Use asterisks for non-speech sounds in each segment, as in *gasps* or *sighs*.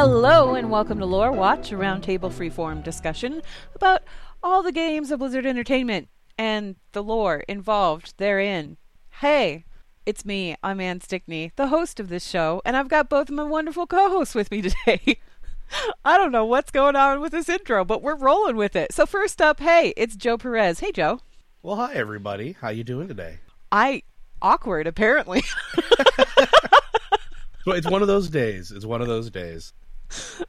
Hello and welcome to Lore Watch, a roundtable freeform discussion about all the games of Blizzard Entertainment and the lore involved therein. Hey, it's me, I'm Anne Stickney, the host of this show, and I've got both of my wonderful co-hosts with me *laughs* today. I don't know what's going on with this intro, but we're rolling with it. So first up, hey, it's Joe Perez. Hey, Joe. Well, hi everybody. How you doing today? I awkward apparently. *laughs* Well, it's one of those days. It's one of those days.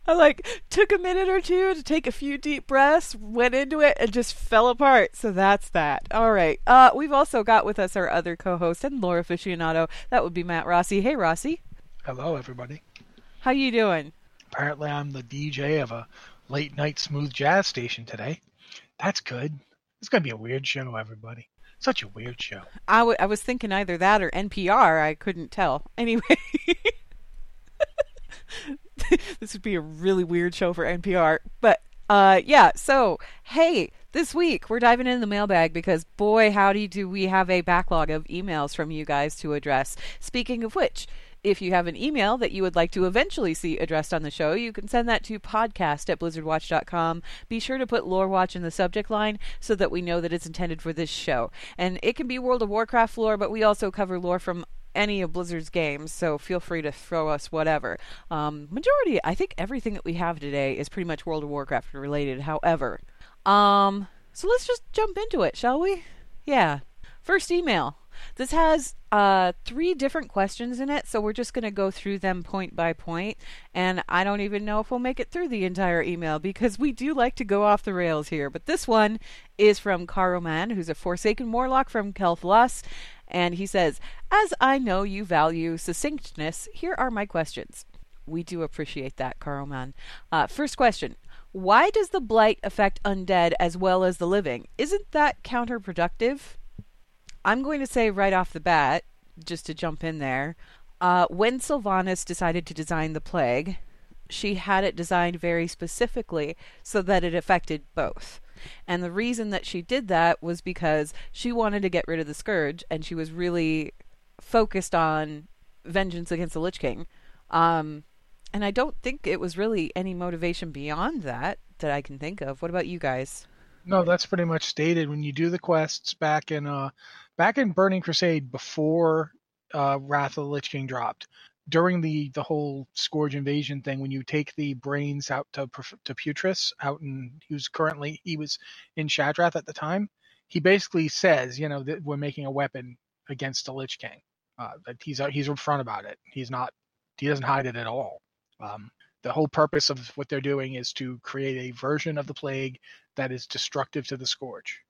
I like took a minute or two to take a few deep breaths, went into it, and just fell apart. So that's that. All right. Uh, we've also got with us our other co-host and lore aficionado. That would be Matt Rossi. Hey, Rossi. Hello, everybody. How you doing? Apparently, I'm the DJ of a late night smooth jazz station today. That's good. It's going to be a weird show, everybody. Such a weird show. I, w- I was thinking either that or NPR. I couldn't tell. Anyway. *laughs* *laughs* this would be a really weird show for NPR. But uh, yeah, so hey, this week we're diving into the mailbag because boy, howdy, do we have a backlog of emails from you guys to address. Speaking of which, if you have an email that you would like to eventually see addressed on the show, you can send that to podcast at blizzardwatch.com. Be sure to put Lore Watch in the subject line so that we know that it's intended for this show. And it can be World of Warcraft lore, but we also cover lore from any of Blizzard's games, so feel free to throw us whatever. Um, majority, I think everything that we have today is pretty much World of Warcraft related. However, um, so let's just jump into it, shall we? Yeah. First email. This has uh, three different questions in it, so we're just going to go through them point by point. And I don't even know if we'll make it through the entire email because we do like to go off the rails here. But this one is from Karoman, who's a Forsaken Warlock from Kel'Thuzad, and he says, As I know you value succinctness, here are my questions. We do appreciate that, Karoman. Uh, first question Why does the blight affect undead as well as the living? Isn't that counterproductive? I'm going to say right off the bat, just to jump in there, uh, when Sylvanas decided to design the plague, she had it designed very specifically so that it affected both. And the reason that she did that was because she wanted to get rid of the Scourge and she was really focused on vengeance against the Lich King. Um, and I don't think it was really any motivation beyond that that I can think of. What about you guys? No, that's pretty much stated when you do the quests back in uh back in Burning Crusade before uh Wrath of the Lich King dropped. During the the whole Scourge invasion thing, when you take the brains out to to Putress out in was currently he was in Shattrath at the time, he basically says, you know, that we're making a weapon against the Lich King. Uh, that he's he's upfront about it. He's not he doesn't hide it at all. Um, the whole purpose of what they're doing is to create a version of the plague that is destructive to the scourge.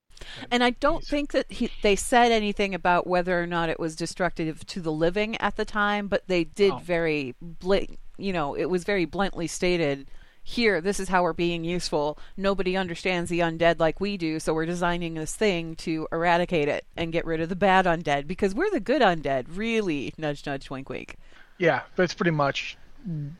And I don't think that he, they said anything about whether or not it was destructive to the living at the time, but they did Oh. very, bla- you know, it was very bluntly stated. Here, this is how we're being useful. Nobody understands the undead like we do, so we're designing this thing to eradicate it and get rid of the bad undead because we're the good undead. Really, nudge, nudge, wink, wink. Yeah, that's pretty much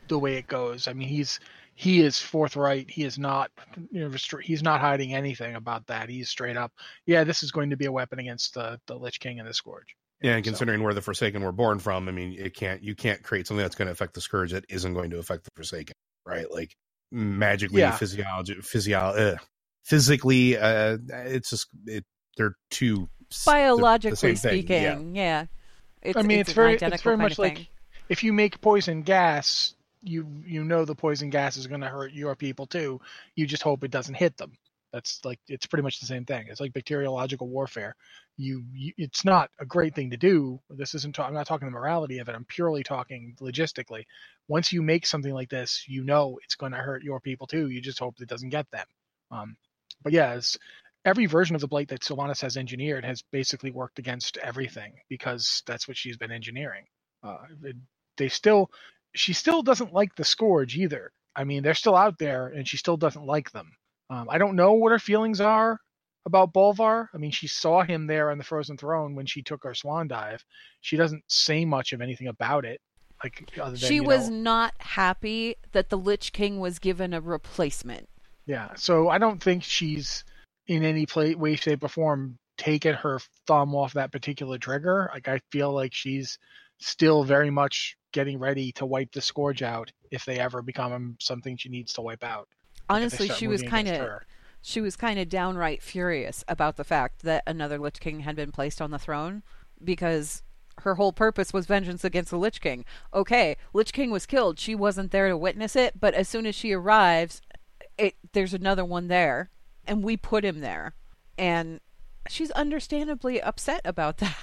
the way it goes. I mean, he's he is forthright. He is not you know, restri- he's not hiding anything about that. He's straight up. Yeah, this is going to be a weapon against the the Lich King and the Scourge. Yeah, and So- considering where the Forsaken were born from, I mean, it can't you can't create something that's going to affect the Scourge that isn't going to affect the Forsaken, right? Like magically, Yeah. physiology, physio, uh, physically, uh, it's just it. They're two s- the- the Biologically same thing, speaking, yeah. yeah. It's, I mean, it's, it's very it's very much like if you make poison gas, you you know the poison gas is going to hurt your people too. You just hope it doesn't hit them. That's like it's pretty much the same thing. It's like bacteriological warfare. You, you it's not a great thing to do. This isn't. ta- I'm not talking the morality of it. I'm purely talking logistically. Once you make something like this, you know it's going to hurt your people too. You just hope it doesn't get them. Um, but yeah, every version of the blight that Sylvanas has engineered has basically worked against everything because that's what she's been engineering. Uh, it- they still, she still doesn't like the Scourge either. I mean, they're still out there, and she still doesn't like them. Um, I don't know what her feelings are about Bolvar. I mean, she saw him there on the Frozen Throne when she took her swan dive. She doesn't say much of anything about it. Like other than, She was know- not happy that the Lich King was given a replacement. Yeah, so I don't think she's in any play, way, shape, or form taken her thumb off that particular trigger. Like I feel like she's still very much getting ready to wipe the scourge out if they ever become something she needs to wipe out. Like, if they Honestly, she was kind of she was kind of downright furious about the fact that another Lich King had been placed on the throne because her whole purpose was vengeance against the Lich King. Okay, Lich King was killed. She wasn't there to witness it, but as soon as she arrives, it there's another one there, and we put him there. And she's understandably upset about *laughs* that.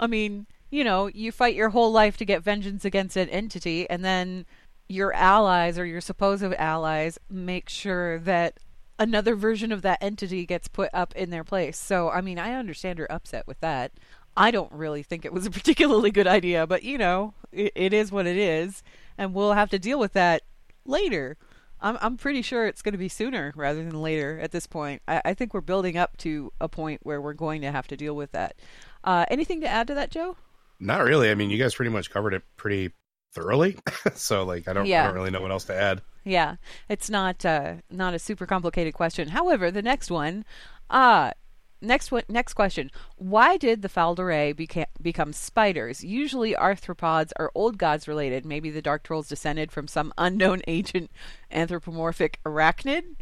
I mean, you know, you fight your whole life to get vengeance against an entity, and then your allies or your supposed allies make sure that another version of that entity gets put up in their place. So, I mean, I understand her upset with that. I don't really think it was a *laughs* particularly good idea, but you know, it, it is what it is, and we'll have to deal with that later. I'm I'm pretty sure it's going to be sooner rather than later at this point. I, I think we're building up to a point where we're going to have to deal with that. Uh, anything to add to that, Joe? Not really. I mean, you guys pretty much covered it pretty thoroughly. *laughs* so like I don't I don't really know what else to add. Yeah, it's not uh, not a super complicated question. However, the next one, uh next one, next question: Why did the Fal'dorei beca- become spiders? Usually, arthropods are old gods related. Maybe the Dark Trolls descended from some unknown *laughs* ancient anthropomorphic arachnid.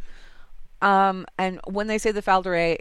Um, and when they say the Fal'dorei,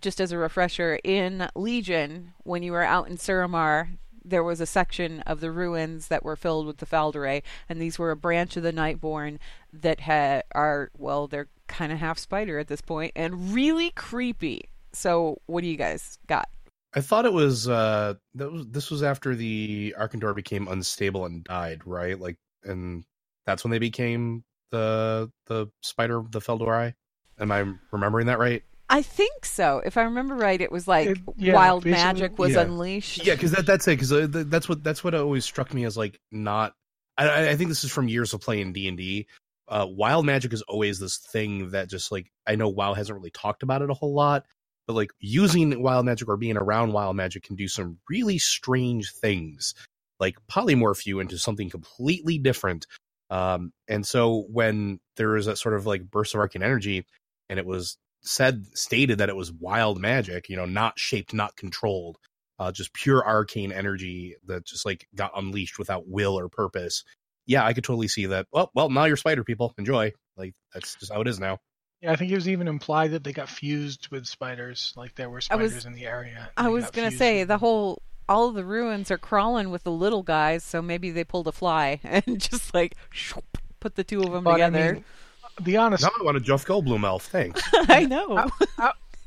just as a refresher, in Legion, when you were out in Suramar, there was a section of the ruins that were filled with the Fal'dorei, and these were a branch of the Nightborne that ha- are, well, they're kind of half spider at this point, and really creepy. So, what do you guys got? I thought it was uh that was this was after the Arcan'dor became unstable and died, right? Like and that's when they became the the spider the Fal'dorei. Am I remembering that right? I think so. If I remember right, it was like It- yeah, wild magic was Yeah. unleashed. Yeah, because that that's it. Because that's what that's what always struck me as like not. I- I, I think this is from years of playing D and D. Uh, Wild magic is always this thing that just like I know WoW hasn't really talked about it a whole lot, but like using wild magic or being around wild magic can do some really strange things, like polymorph you into something completely different. Um, and so when there is that sort of like burst of arcane energy, and it was said stated that it was wild magic, you know, not shaped, not controlled uh, just pure arcane energy that just like got unleashed without will or purpose. Yeah, I could totally see that. Well, well, now you're spider people. Enjoy. Like that's just how it is now. Yeah, I think it was even implied that they got fused with spiders, like there were I was- spiders in the area. I was gonna fused say the whole all of the ruins are crawling with the little guys, so maybe they pulled a fly *laughs* and just like shoop, *laughs* put the two of them But I together. mean, the honest Now I want a Jeff Goldblum elf. Thanks. *laughs* I know.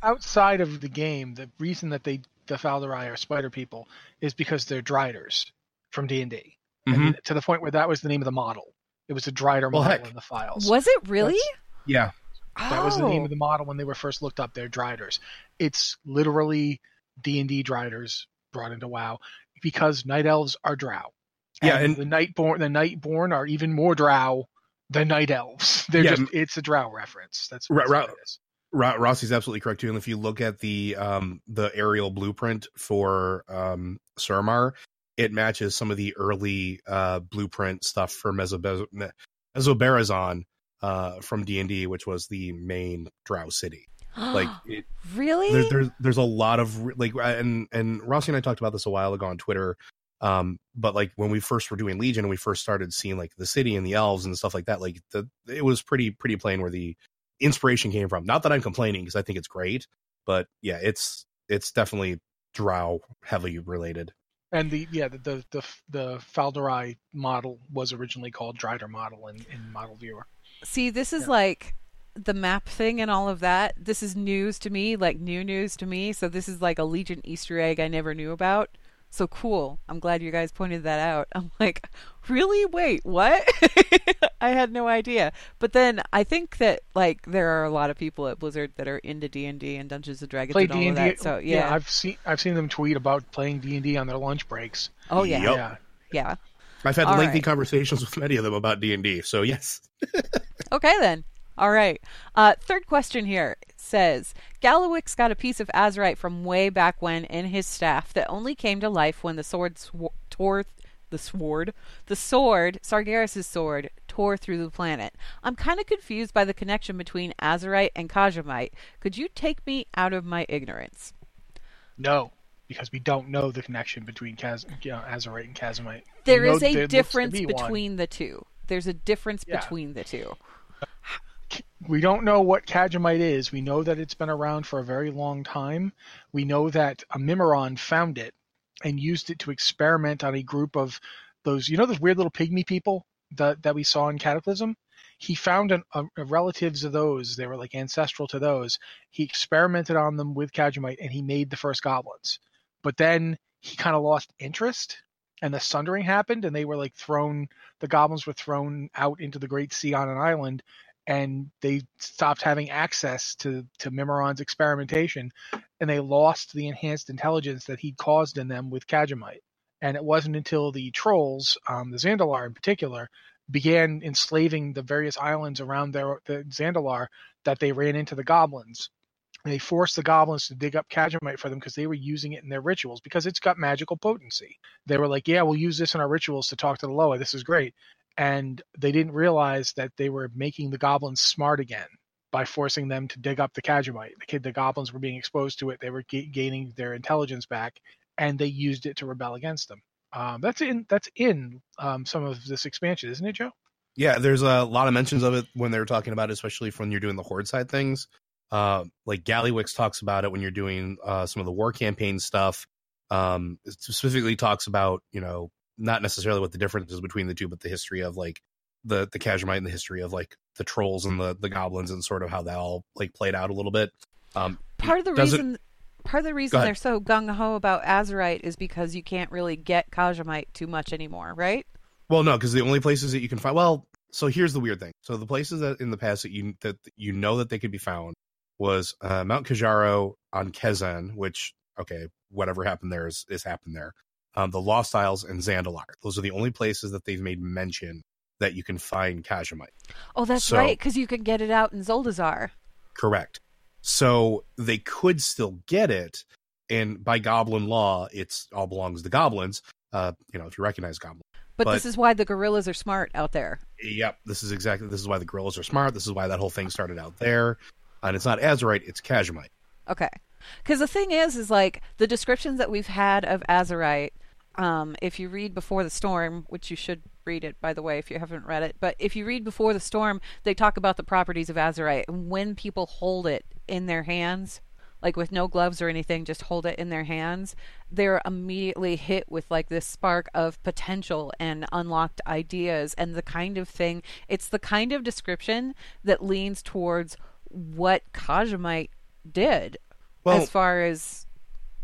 outside of the game, the reason that they the Fal'dorei are spider people is because they're Driders from D and D. Mhm. To the point where that was the name of the model. It was a Drider Well, model heck. in the files. Was it really? Yeah. That was the name Oh. of the model when they were first looked up. They're Driders. It's literally D and D Driders brought into WoW because Night Elves are Drow. Yeah, and- the Nightborne, the Nightborne are even more Drow than Night Elves. *laughs* They're Yeah, just it's a Drow reference. That's, Ra- that's Ra- what it is. Ro- Rossi's absolutely correct too. And if you look at the um the aerial blueprint for um Suramar, it matches some of the early uh blueprint stuff for Mesobe- Me- Mesobarazon uh from D and D, which was the main Drow city. *gasps* Like it, really? there, there's there's a lot of like and and Rossi and I talked about this a while ago on Twitter. Um, but like when we first were doing Legion and we first started seeing like the city and the elves and stuff like that, like the it was pretty pretty plain where the inspiration came from. Not that I'm complaining because I think it's great, but yeah, it's it's definitely Drow heavily related. And the yeah the the the, the Fal'dorei model was originally called Drider model in, in Model Viewer. See, this is Yeah. like the map thing and all of that. This is news to me, like new news to me. So this is like a Legion Easter egg I never knew about. So cool. I'm glad you guys pointed that out. I'm like, really? Wait, what? *laughs* I had no idea. But then I think that like there are a lot of people at Blizzard that are into D and D and Dungeons and Dragons Play and D&D. that. So yeah. I've seen I've seen them tweet about playing D and D on their lunch breaks. oh yeah, Yep. Yeah, yeah. I've had All lengthy right. conversations with many of them about D and D. So yes, *laughs* Okay then. All right. Uh, third question here says Gallywix got a piece of Azerite from way back when in his staff that only came to life when the sword sw- tore the sword, the sword, Sargeras' sword, tore through the planet. I'm kind of confused by the connection between Azerite and Kaja'mite. Could you take me out of my ignorance? no, because we don't know the connection between Kaz, you know, Azerite and Kaja'mite. There is is there a difference be one. between the two. There's a difference Yeah. between the two. Uh, we don't know what Kaja'mite is. We know that it's been around for a very long time. We know that a Mimiron found it and used it to experiment on a group of those, you know, those weird little pygmy people that, that we saw in Cataclysm? He found an, a, a relatives of those. They were like ancestral to those. He experimented on them with Kaja'mite and he made the first goblins. But then he kind of lost interest and the sundering happened and they were like thrown, the goblins were thrown out into the Great Sea on an island and they stopped having access to to Mimiron's experimentation, and they lost the enhanced intelligence that he'd caused in them with Kaja'mite. And it wasn't until the trolls, um, the Zandalar in particular, began enslaving the various islands around their the Zandalar that they ran into the goblins. They forced the goblins to dig up Kaja'mite for them because they were using it in their rituals because it's got magical potency. They were like, "Yeah, we'll use this in our rituals to talk to the Loa. This is great." And they didn't realize that they were making the goblins smart again by forcing them to dig up the Kaja'mite. The the goblins were being exposed to it; they were ga- gaining their intelligence back, and they used it to rebel against them. Um, that's in that's in um, some of this expansion, isn't it, Joe? Yeah, there's a lot of mentions of it when they were talking about it, especially when you're doing the horde side things. Uh, like Gallywix talks about it when you're doing uh, some of the war campaign stuff. Um, specifically talks about you know not necessarily what the difference is between the two, but the history of like the the Kaja'mite and the history of like the trolls and the the goblins and sort of how that all like played out a little bit. Um, Part of the reason part of the reason they're so gung ho about Azerite is because you can't really get Kaja'mite too much anymore, right? Well, no, because the only places that you can find. Well, so here's the weird thing. So the places that in the past that you that you know that they could be found was uh, Mount Kajaro on Kezan, which okay, whatever happened there is is happened there. Um, the Lost Isles and Zandalar. Those are the only places that they've made mention that you can find Kaja'mite. Oh, that's So- right, because you can get it out in Zuldazar. Correct. So they could still get it, and by Goblin law, it's all belongs to goblins. Uh, you know, if you recognize goblins. But, But- this is why the gorillas are smart out there. Yep, this is exactly this is why the gorillas are smart. This is why that whole thing started out there, and it's not Azerite, it's Kaja'mite. Okay. Because the thing is, is like the descriptions that we've had of Azerite. Um, if you read Before the Storm, which you should read it, by the way, if you haven't read it, but if you read Before the Storm, they talk about the properties of Azerite. And when people hold it in their hands, like with no gloves or anything, just hold it in their hands, they're immediately hit with like this spark of potential and unlocked ideas and the kind of thing. It's the kind of description that leans towards what Kaja'mite did Well, as far as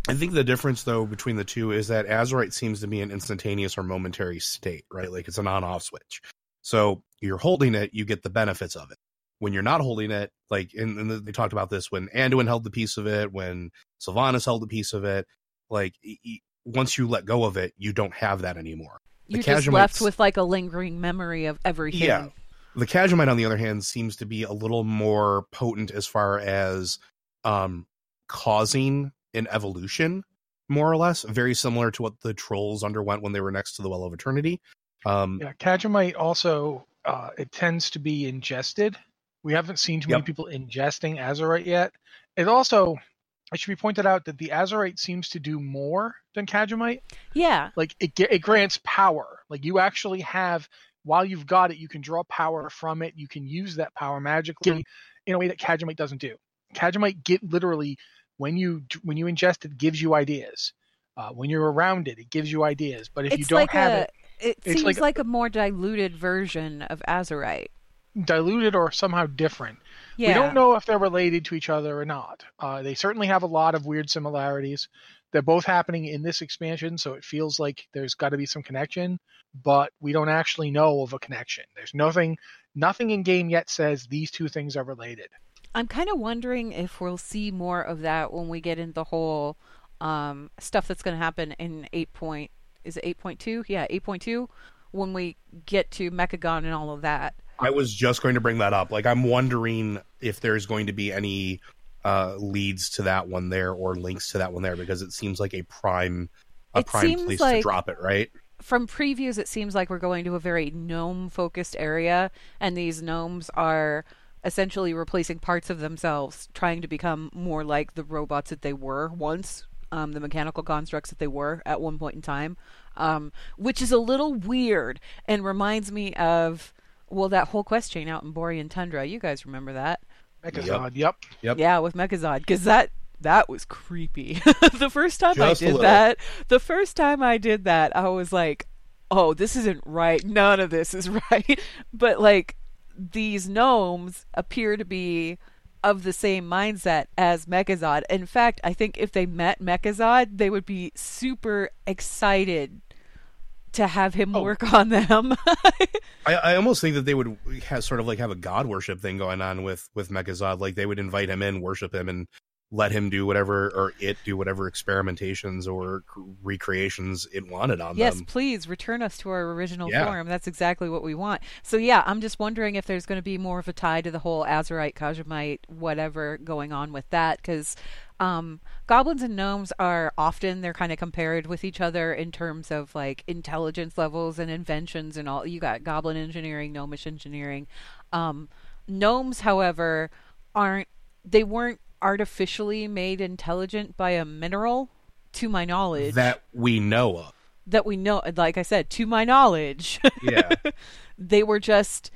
I think the difference though between the two is that Azerite seems to be an instantaneous or momentary state, right? Like it's an on-off switch. So you're holding it, you get the benefits of it. When you're not holding it, like and, and they talked about this when Anduin held the piece of it, when Sylvanas held the piece of it, like y- once you let go of it, you don't have that anymore. The you're just left with like a lingering memory of everything. Yeah. The Kaja'mite, on the other hand, seems to be a little more potent as far as um, causing an evolution, more or less, very similar to what the trolls underwent when they were next to the Well of Eternity. Um, Yeah, Kaja'mite also uh, it tends to be ingested. We haven't seen too many Yep. people ingesting Azerite yet. It also it should be pointed out that the Azerite seems to do more than Kaja'mite. Yeah. Like it it grants power. Like you actually have while you've got it, you can draw power from it. You can use that power magically in a way that Kaja'mite doesn't do. Kaja'mite get literally when you when you ingest it gives you ideas. Uh, when you're around it, it gives you ideas. But if you don't like have a it it it's seems like- like, a more diluted version of Azerite. diluted or somehow different, Yeah. We don't know if they're related to each other or not. Uh, they certainly have a lot of weird similarities. They're both happening in this expansion, so it feels like there's got to be some connection, but we don't actually know of a connection. There's nothing, nothing in game yet says these two things are related. I'm kind of wondering if we'll see more of that when we get into the whole um, stuff that's going to happen in 8 point is it 8.2? Yeah, 8.2 when we get to Mechagon and all of that. I was just going to bring that up. Like, I'm wondering if there's going to be any uh, leads to that one there or links to that one there because it seems like a prime, a It prime place to drop it, right? From previews, it seems like we're going to a very gnome focused area, and these gnomes are essentially replacing parts of themselves, trying to become more like the robots that they were once. um, the mechanical constructs that they were at one point in time, um, which is a little weird and reminds me of well that whole quest chain out in Borean Tundra. You guys remember that? Megazord. Yep. Yep. Yeah, with Mechazod, because that that was creepy. *laughs* the first time Just a I did that, the first time I did that, I was like, "Oh, this isn't right. None of this is *laughs* right." But like, these gnomes appear to be of the same mindset as Mechazod. In fact, I think if they met Mechazod, they would be super excited to have him Oh. work on them. *laughs* I, I almost think that they would have sort of like have a god worship thing going on with with Megazord. Like they would invite him in, worship him, and let him do whatever or it do whatever experimentations or recreations it wanted on Yes, them. Yes, please return us to our original Yeah. form. That's exactly what we want. So yeah, I'm just wondering if there's going to be more of a tie to the whole Azerite, Kaja'mite, whatever going on with that, because um, goblins and gnomes are often they're kind of compared with each other in terms of like intelligence levels and inventions and all. You got goblin engineering, gnomish engineering. Um, gnomes, however, aren't they weren't artificially made intelligent by a mineral, to my knowledge That we know of. that we know like i said to my knowledge *laughs* Yeah. they were just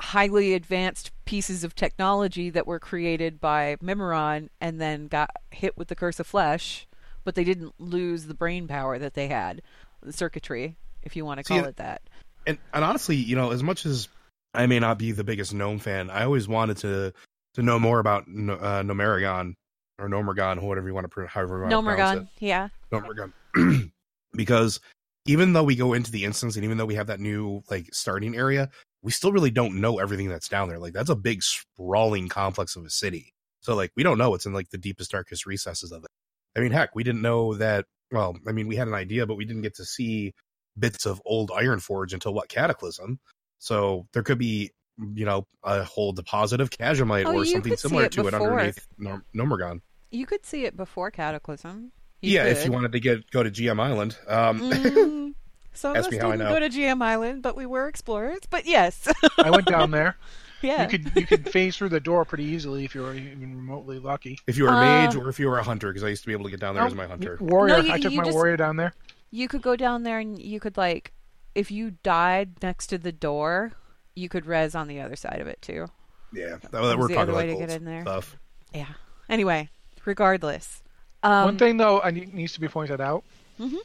highly advanced pieces of technology that were created by Mimiron and then got hit with the curse of flesh but they didn't lose the brain power that they had the circuitry if you want to See, call it that and and honestly, you know, as much as I may not be the biggest gnome fan, I always wanted to to know more about uh, Gnomeregan or Nomergon, whatever you want to pro- however you want to pronounce it. Nomergon yeah Nomergon. *clears throat* because even though we go into the instance and even though we have that new like starting area, we still really don't know everything that's down there. Like that's a big sprawling complex of a city. So like we don't know what's in like the deepest darkest recesses of it. I mean, heck, we didn't know that well, I mean, we had an idea, but we didn't get to see bits of old Ironforge until what Cataclysm. So there could be, you know, a whole deposit of Kaja'mite Oh, or something similar it to it underneath Nom- Nomergon. you could see it before cataclysm You yeah, if you wanted to get go to GM Island. Um, Mm, *laughs* some of Ask us me how I didn't know. go to GM Island, but we were explorers. But yes, I went down there. *laughs* yeah. You could you could phase through the door pretty easily if you were even remotely lucky. if you were a Uh, mage or if you were a hunter, because I used to be able to get down there as my hunter. Warrior. No, you- I took my just- warrior down there. You could go down there and you could like, if you died next to the door, you could res on the other side of it too. Yeah, that, was we're the talking other way like to old get in there. stuff. Yeah. Anyway, regardless, um, One thing though, I need, needs to be pointed out: Mhm.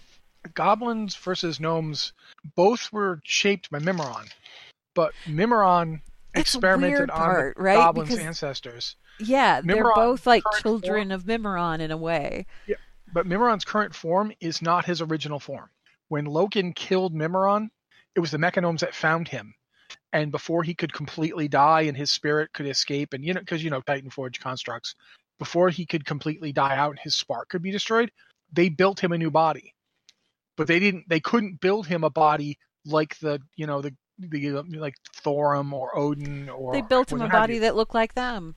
goblins versus gnomes both were shaped by Mimiron, but Mimiron That's experimented weird on part, the right? goblins' Because- ancestors. yeah, they're both like current children of Mimiron in a way. Yeah, But Mimiron's current form is not his original form. When Loken killed Mimiron, it was the Mechagnomes that found him. And before he could completely die and his spirit could escape, and you know, because you know Titan Forge constructs, before he could completely die out and his spark could be destroyed, they built him a new body. But they didn't. They couldn't build him a body like the you know the the uh, like Thorim or Odyn or They built him a body you that looked like them.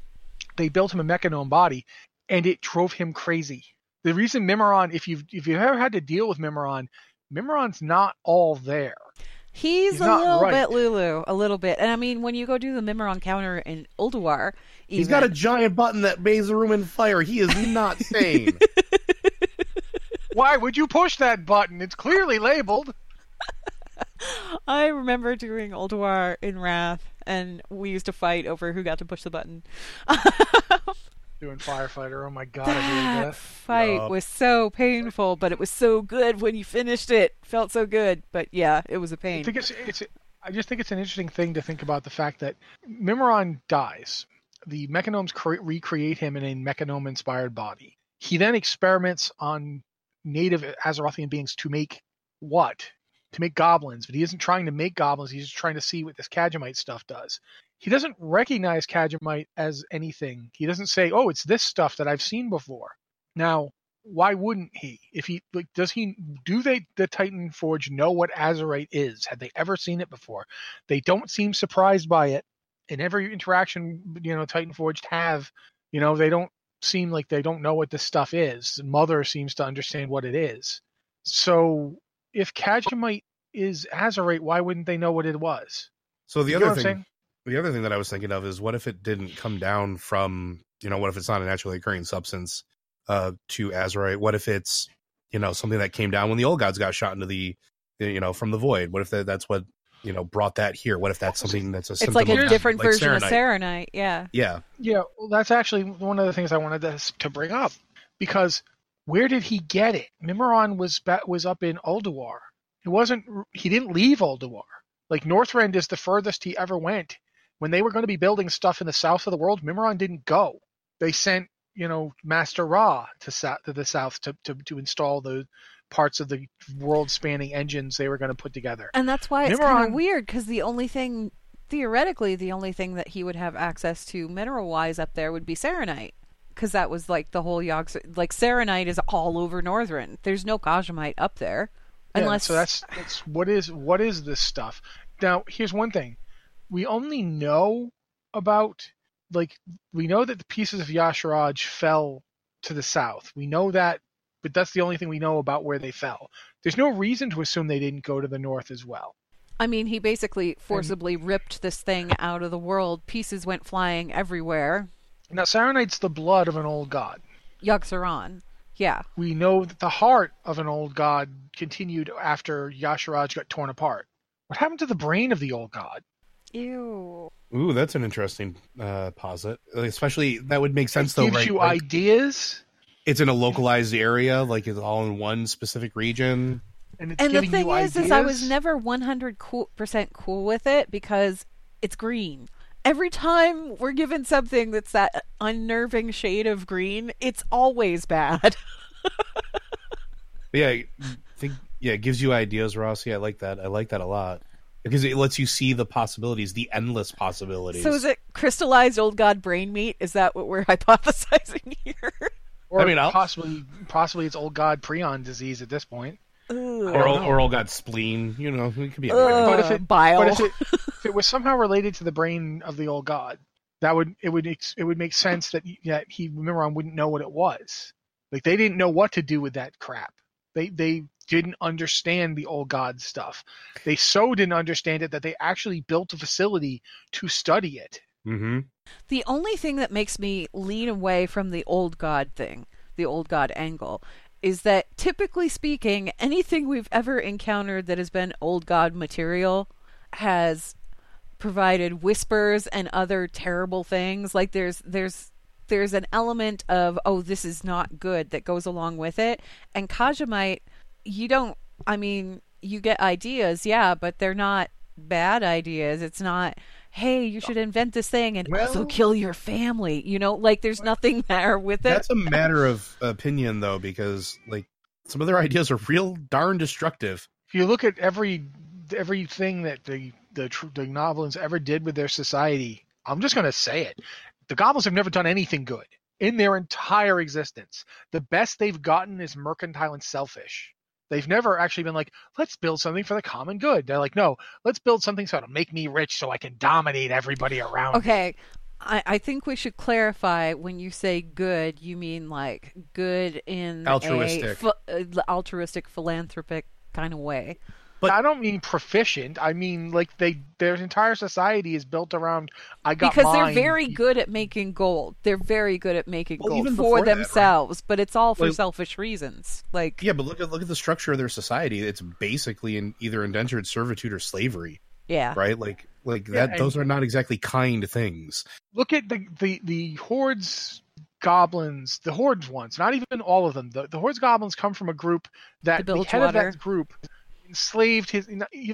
they built him a mechagnome body and it drove him crazy. The reason Mimiron, if you've if you've ever had to deal with Mimiron, Mimiron's not all there. He's, He's a little right. bit Lulu, a little bit. And I mean, when you go do the Mimiron counter in Ulduar, He's got a giant button that bathes the room in fire. He is not *laughs* sane. *laughs* Why would you push that button? It's clearly labeled. *laughs* I remember doing Ulduar in Wrath, and we used to fight over who got to push the button. Doing firefighter. Oh my god, I that that. fight Yup. was so painful, but it was so good when you finished it. Felt so good, but yeah, it was a pain. think it's it's. I just think it's an interesting thing to think about the fact that Mimiron dies. The Mechagnomes cre- recreate him in a Mechagnome-inspired body. He then experiments on native Azerothian beings to make what? To make goblins, but he isn't trying to make goblins. He's just trying to see what this Kaja'mite stuff does. He doesn't recognize Kaja'mite as anything. He doesn't say, "Oh, it's this stuff that I've seen before." Now, why wouldn't he? If he like, does he do they the Titan Forge know what Azerite is? Had they ever seen it before? They don't seem surprised by it. In every interaction, you know, Titan Forged have, you know, they don't seem like they don't know what this stuff is. Mother seems to understand what it is. So, if Kaja'mite is Azerite, why wouldn't they know what it was? So the You other thing, saying? The other thing that I was thinking of is what if it didn't come down from you know what if it's not a naturally occurring substance uh, to Azerite? What if it's you know something that came down when the old gods got shot into the you know from the void? What if that, that's what you know brought that here? What if that's something that's a It's like a of- different like version of Saronite? Saronite. Yeah. Yeah, Yeah, well, that's actually one of the things I wanted to, to bring up because where did he get it? Mimiron was ba- was up in Ulduar. It wasn't. He didn't leave Ulduar. Like Northrend is the furthest he ever went. When they were going to be building stuff in the south of the world, Mimiron didn't go. They sent you know Master Ra to, to the south to, to to install the parts of the world spanning engines they were going to put together. And that's why it's kind of weird because the only thing, theoretically, the only thing that he would have access to mineral wise up there would be Saronite. Because that was like the whole Yogg. Like Saronite is all over Northrend. There's no Kaja'mite up there. Yeah, Unless. so that's that's what is what is this stuff? Now, here's one thing: we only know about like we know that the pieces of Y'Shaarj fell to the south. We know that, but that's the only thing we know about where they fell. There's no reason to assume they didn't go to the north as well. I mean, he basically forcibly ripped this thing out of the world. Pieces went flying everywhere. Now, Saronite's the blood of an old god. Yogg-Saron. Yeah. We know that the heart of an old god continued after Y'Shaarj got torn apart. What happened to the brain of the old god? Ew. ooh, that's an interesting uh, posit. Especially that would make sense it though, gives right? you Like, ideas, it's in a localized area, like it's all in one specific region. and it's And the thing you is, ideas. is I was never 100% cool, with it because it's green. Every time we're given something that's that unnerving shade of green, it's always bad. *laughs* Yeah, I think yeah, it gives you ideas, Rossi. I like that. I like that a lot because it lets you see the possibilities, the endless possibilities. so is it crystallized old god brain meat? Is that what we're *laughs* hypothesizing here? Or I mean, I'll- possibly, possibly it's old god prion disease at this point. Ugh. or or all got spleen? You know, it could be. Ugh. But if it- bile. But if it, if it was somehow related to the brain of the old god, that would it would it would make sense that that he Mimiron wouldn't know what it was. Like they didn't know what to do with that crap. They they didn't understand the old god stuff. They so didn't understand it that they actually built a facility to study it. Mhm. The only thing that makes me lean away from the old god thing, the old god angle, is that typically speaking, anything we've ever encountered that has been old god material has provided whispers and other terrible things. Like there's there's there's an element of oh this is not good that goes along with it. And Kaja'mite, you don't. I mean, you get ideas, yeah, but they're not bad ideas. It's not. Hey, you should invent this thing and also kill your family. You know, like there's nothing there with it. That's a matter of opinion, though, because like some of their *laughs* ideas are real darn destructive. If you look at every everything that the the, the goblins ever did with their society, I'm just going to say it. The goblins have never done anything good in their entire existence. The best they've gotten is mercantile and selfish. They've never actually been like, let's build something for the common good. They're like, no, let's build something so it'll make me rich so I can dominate everybody around. me." Okay. I, I think we should clarify when you say good, you mean like good in Altruistic. a ph- uh, altruistic, philanthropic kind of way. But- I don't mean proficient. I mean like they their entire society is built around I got Because mine. they're very good at making gold. They're very good at making Well, gold for before that, right? themselves, but it's all for Like- selfish reasons. Like, Yeah, but look at look at the structure of their society. It's basically in either indentured servitude or slavery, yeah. right? Like like Yeah, that. and- those are not exactly kind things. look at the the the hordes goblins the hordes ones not even all of them the, the hordes goblins come from a group that The the, Bilgewater. head of that group enslaved his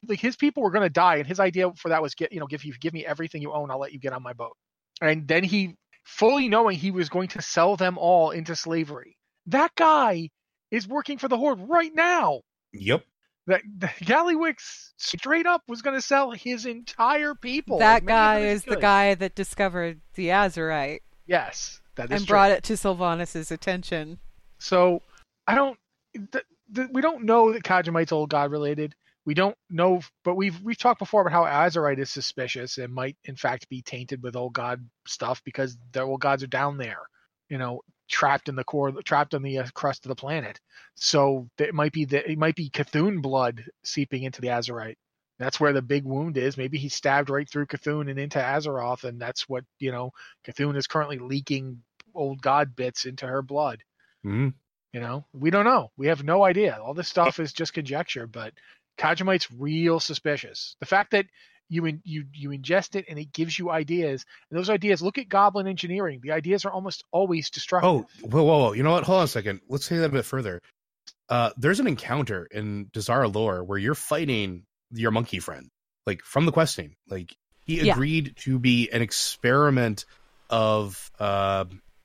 like his people were going to die and his idea for that was get you know give you give me everything you own i'll let you get on my boat and then he fully knowing he was going to sell them all into slavery that guy is working for the horde right now Yep. that, that Gallywix straight up was going to sell his entire people That as many of guy is he the guy that discovered the Azerite yes that is true. and true. brought it to Sylvanas' attention. So I don't. Th- we don't know that Kaja'mite's old god related. We don't know, but we've we've talked before about how Azerite is suspicious and might in fact be tainted with old god stuff because their old gods are down there, you know, trapped in the core, trapped in the uh, crust of the planet. So it might be that it might be Cthulhu blood seeping into the Azerite. That's where the big wound is. Maybe he stabbed right through Cthulhu and into Azeroth, and that's what you know. Cthulhu is currently leaking old god bits into her blood. Mhm. You know, we don't know. We have no idea. All this stuff is just conjecture, but Kaja'mite's real suspicious. The fact that you in, you you ingest it and it gives you ideas, and those ideas. Look at Goblin engineering. The ideas are almost always destructive. Oh, whoa, whoa, whoa! You know what? Hold on a second. Let's say that a bit further. Uh, there's an encounter in Dazar'alor where you're fighting your monkey friend, like from the questing. Like he Yeah. agreed to be an experiment of uh,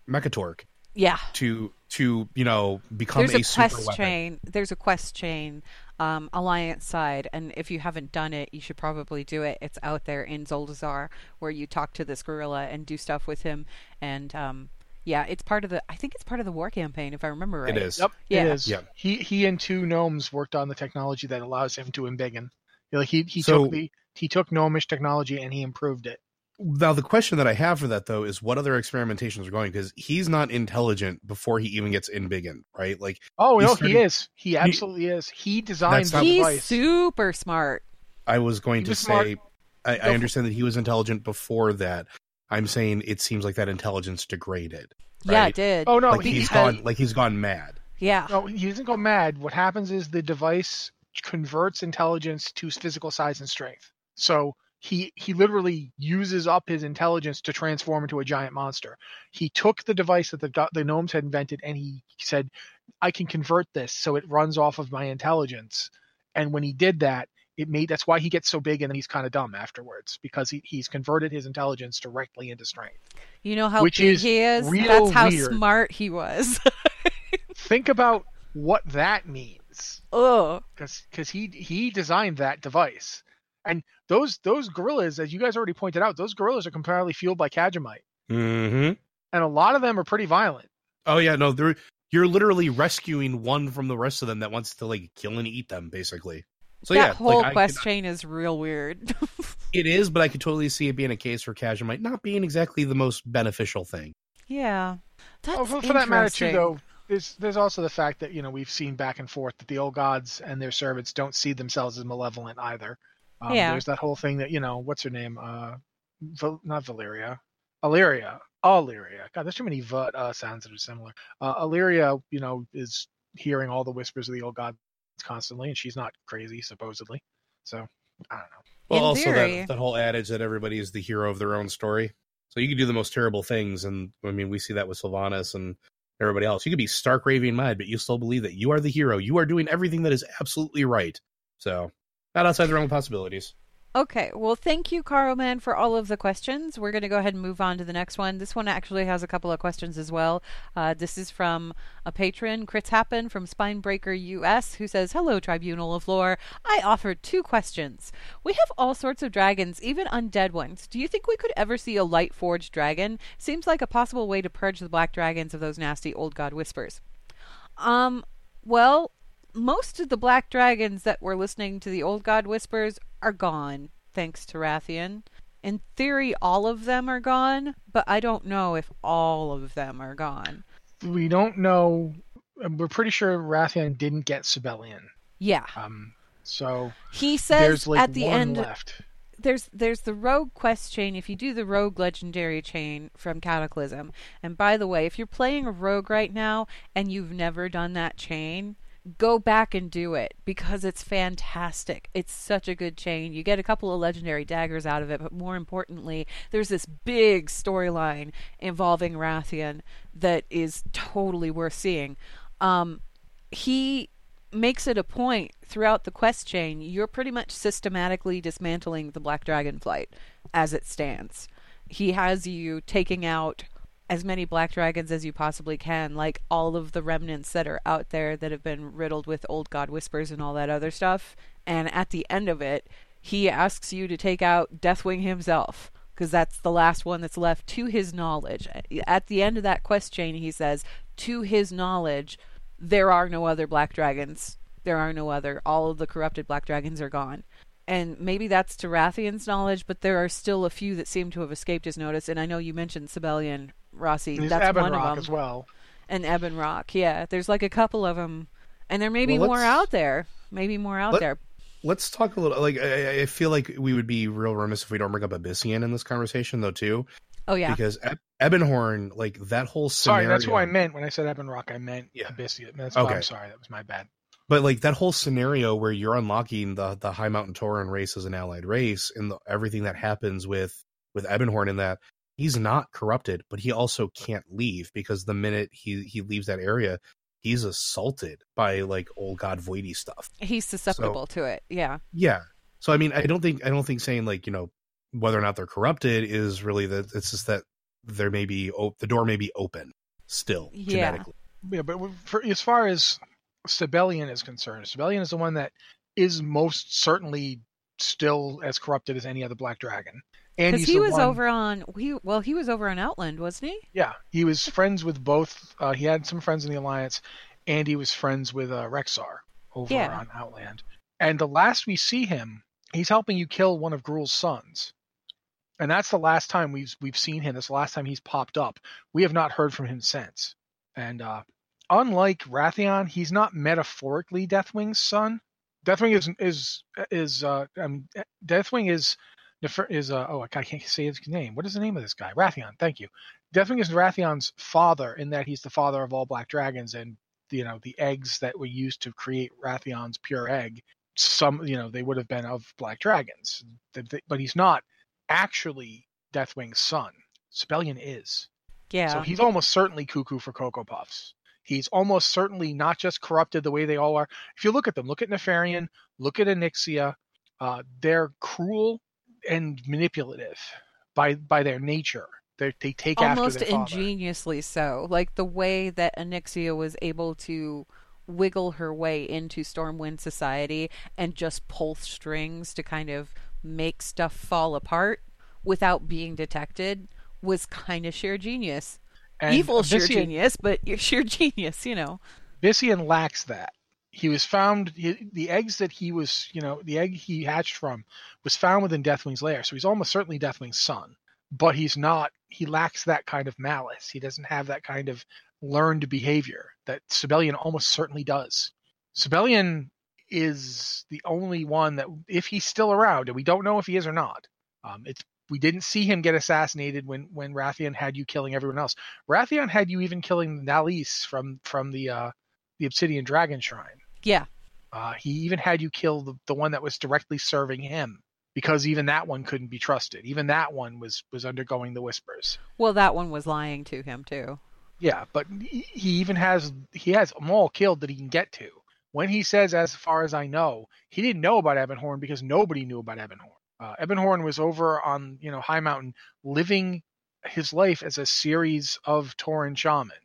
Mechatork Yeah. to to you know become There's a, a super quest weapon. chain. There's a quest chain, um, Alliance side, and if you haven't done it, you should probably do it. It's out there in Zuldazar, where you talk to this gorilla and do stuff with him, and um, yeah, it's part of the. I think it's part of the war campaign, if I remember right. It is. Yep, Yeah. it is. Yeah. He he and two gnomes worked on the technology that allows him to embiggen. You know, Like he he So- took the he took gnomish technology and he improved it. Now the question that I have for that though is what other experimentations are going because he's not intelligent before he even gets in biggin, right? Like Oh He no, started- he is. He absolutely is. He designed That's the not- He's device. super smart. I was going He to was say, I, I understand that he was intelligent before that. I'm saying it seems like that intelligence degraded. Yeah, it did. oh no, like he, he's he- gone, like he's gone mad. yeah. No, he doesn't go mad. What happens is the device converts intelligence to physical size and strength. So he he literally uses up his intelligence to transform into a giant monster. He took the device that the the gnomes had invented and he said, "I can convert this so it runs off of my intelligence." And when he did that, it made that's why he gets so big and then he's kind of dumb afterwards because he, he's converted his intelligence directly into strength. You know how Which big is he is? That's how weird. smart he was. *laughs* Think about what that means. Ugh. because he he designed that device and those those gorillas as you guys already pointed out those gorillas are completely fueled by Kaja'mite Mm-hmm. and a lot of them are pretty violent Oh yeah, no, they're you're literally rescuing one from the rest of them that wants to like kill and eat them, basically. So that yeah, whole like, quest could- chain is real weird. *laughs* it is, but I could totally see it being a case for Kaja'mite not being exactly the most beneficial thing. yeah. That's oh, for, for that matter too though there's there's also the fact that you know we've seen back and forth that the old gods and their servants don't see themselves as malevolent either um, Yeah. there's that whole thing that you know what's her name uh Val- not Valeria Illyria Illyria god there's too many v uh, sounds that are similar uh, Illyria you know is hearing all the whispers of the old gods constantly and she's not crazy supposedly so I don't know Well, In also theory. that that whole adage that everybody is the hero of their own story. So you could do the most terrible things, and I mean we see that with Sylvanas and everybody else. You could be stark raving mad, but you still believe that you are the hero. You are doing everything that is absolutely right. So not outside the realm of possibilities. Okay, well, thank you, Carl Man, for all of the questions. We're going to go ahead and move on to the next one. This one actually has a couple of questions as well. Uh, this is from a patron, Crits Happen from Spinebreaker US, who says, Hello, Tribunal of Lore. I offer two questions. We have all sorts of dragons, even undead ones. Do you think we could ever see a light forged dragon? Seems like a possible way to purge the black dragons of those nasty old god whispers. Um, well, most of the black dragons that were listening to the old god whispers are gone, thanks to Wrathion. In theory, all of them are gone, but I don't know if all of them are gone. we don't know we're pretty sure Wrathion didn't get Sabellian Yeah, um so he says there's like at the one end left there's there's the rogue quest chain if you do the rogue legendary chain from cataclysm and by the way if you're playing a rogue right now and you've never done that chain go back and do it because it's fantastic. It's such a good chain. You get a couple of legendary daggers out of it but more importantly there's this big storyline involving Wrathion that is totally worth seeing. Um he makes it a point throughout the quest chain you're pretty much systematically dismantling the black dragon flight as it stands. He has you taking out as many black dragons as you possibly can like all of the remnants that are out there that have been riddled with old god whispers and all that other stuff and at the end of it he asks you to take out deathwing himself because that's the last one that's left to his knowledge at the end of that quest chain he says to his knowledge there are no other black dragons. There are no other. All of the corrupted black dragons are gone. And maybe that's to Wrathion's knowledge, but there are still a few that seem to have escaped his notice. And I know you mentioned Sabellian, Rossi. and That's Ebon one Rock of them. as well And Ebon Rock, yeah. There's like a couple of them. And there may be Well, more out there. Maybe more out Let- there. Let's talk a little. Like I, I feel like we would be real remiss if we don't bring up Ebyssian in this conversation, though. Too. Oh yeah. because Eb- Ebonhorn, like that whole Sorry, that's what I meant when I said Eben Rock. I meant Yeah. Ebyssian. That's oh, Okay. I'm sorry. That was my bad. But like that whole scenario where you're unlocking the the High Mountain Tauren race as an allied race, and the, everything that happens with with Ebonhorn in that he's not corrupted, but he also can't leave because the minute he he leaves that area, he's assaulted by like old god voidy stuff. He's susceptible to it. Yeah. Yeah. So I mean, I don't think I don't think saying like you know whether or not they're corrupted is really that. It's just that there may be op- the door may be open still Yeah. genetically. Yeah, but for, as far as Sabellian is concerned, Sabellian is the one that is most certainly still as corrupted as any other Black Dragon. And Because he was one- over on he well he was over on Outland, wasn't he? Yeah, he was friends with both. Uh, he had some friends in the Alliance, and he was friends with uh, Rexxar over Yeah. on Outland. And the last we see him, he's helping you kill one of Gruul's sons. And that's the last time we've we've seen him. That's the last time he's popped up. We have not heard from him since. And uh, unlike Wrathion, he's not metaphorically Deathwing's son. Deathwing is is is uh, um, Deathwing is is uh, oh I can't say his name. What is the name of this guy? Wrathion. Thank you. Deathwing is Wrathion's father in that he's the father of all black dragons and you know the eggs that were used to create Wrathion's pure egg. Some you know they would have been of black dragons, but he's not actually Deathwing's son. Sabellian is. Yeah. So he's almost certainly cuckoo for Cocoa Puffs. He's almost certainly not just corrupted the way they all are. If you look at them, look at Nefarian, look at Onyxia, uh, they're cruel and manipulative by by their nature. They they take Almost after their father. ingeniously so. Like the way that Onyxia was able to wiggle her way into Stormwind Society and just pull strings to kind of make stuff fall apart without being detected was kind of sheer genius. And Evil sheer genius, but you're *laughs* sheer genius, you know. Vissian lacks that. He was found he, the eggs that he was, you know, the egg he hatched from was found within Deathwing's lair. So he's almost certainly Deathwing's son, but he's not. He lacks that kind of malice. He doesn't have that kind of learned behavior that Sabellian almost certainly does. Sabellian is the only one that, if he's still around, and we don't know if he is or not. Um, it's we didn't see him get assassinated when when Wrathion had you killing everyone else. Wrathion had you even killing Nalis from from the uh, the Obsidian Dragon Shrine. Yeah. Uh, he even had you kill the, the one that was directly serving him because even that one couldn't be trusted. Even that one was was undergoing the whispers. Well, that one was lying to him too. Yeah, but he even has he has them all killed that he can get to. When he says, "As far as I know," he didn't know about Ebonhorn because nobody knew about Ebonhorn. Uh, Ebonhorn was over on you know High Mountain, living his life as a series of Tauren shaman.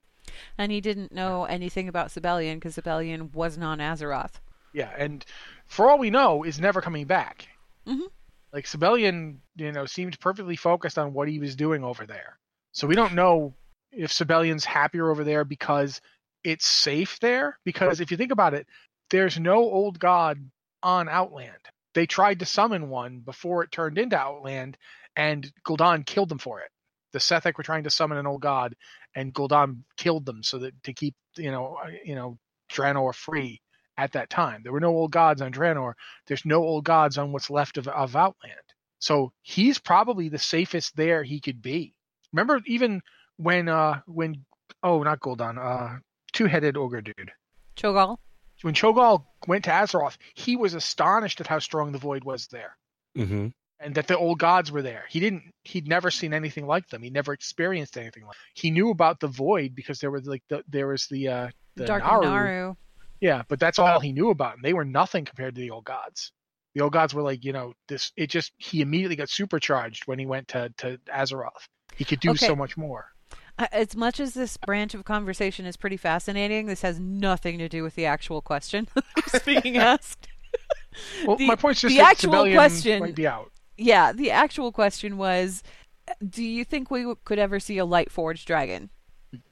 And he didn't know anything about Sabellian because Sabellian wasn't on Azeroth. Yeah, and for all we know, is never coming back. Mhm. Like Sabellian, you know, seemed perfectly focused on what he was doing over there. So we don't know if Sabellian's happier over there because it's safe there. Because if you think about it, there's no old god on Outland. They tried to summon one before it turned into Outland, and Gul'dan killed them for it. The Sethekk were trying to summon an old god, and Gul'dan killed them so that to keep you know uh, you know Draenor free at that time. There were no old gods on Draenor. There's no old gods on what's left of, of Outland. So he's probably the safest there he could be. Remember even when uh when oh not Gul'dan, uh two headed ogre dude. Cho'Gall? When Cho'Gall went to Azeroth, he was astonished at how strong the void was there. Mm-hmm. And that the old gods were there. He didn't he'd never seen anything like them. He never experienced anything like he knew about the void because there was like the, there was the uh the Dark Naaru. Naaru. Yeah, but that's all he knew about, and they were nothing compared to the old gods. The old gods were like, you know, this. It just he immediately got supercharged when he went to to Azeroth. He could do Okay. so much more. As much as this branch of conversation is pretty fascinating, this has nothing to do with the actual question *laughs* that's being *laughs* asked. Well, The- my point's just the that actual Sabellian question- might be out. Yeah, the actual question was Do you think we could ever see a light forged dragon?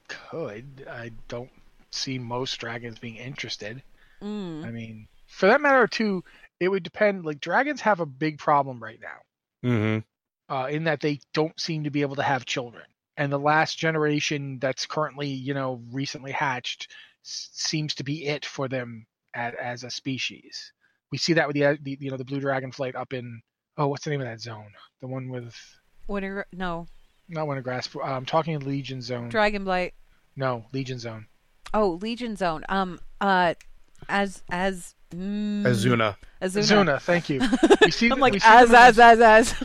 Could I don't see most dragons being interested. Mm. I mean, for that matter, too, it would depend. Like dragons have a big problem right now. Mm-hmm. uh, in that they don't seem to be able to have children. And the last generation that's currently, you know, recently hatched s- seems to be it for them as, as a species. We see that with the, uh, the, you know, the blue dragon flight up in oh, what's the name of that zone? The one with Winter, no. not Wintergrasp. uh, I'm talking Legion Zone. Dragonblight. no, Legion Zone. Oh, Legion Zone. Um. Uh. As as. Mm, Azsuna. Azsuna. Azsuna, thank you. We see, *laughs* I'm we like see as them in as as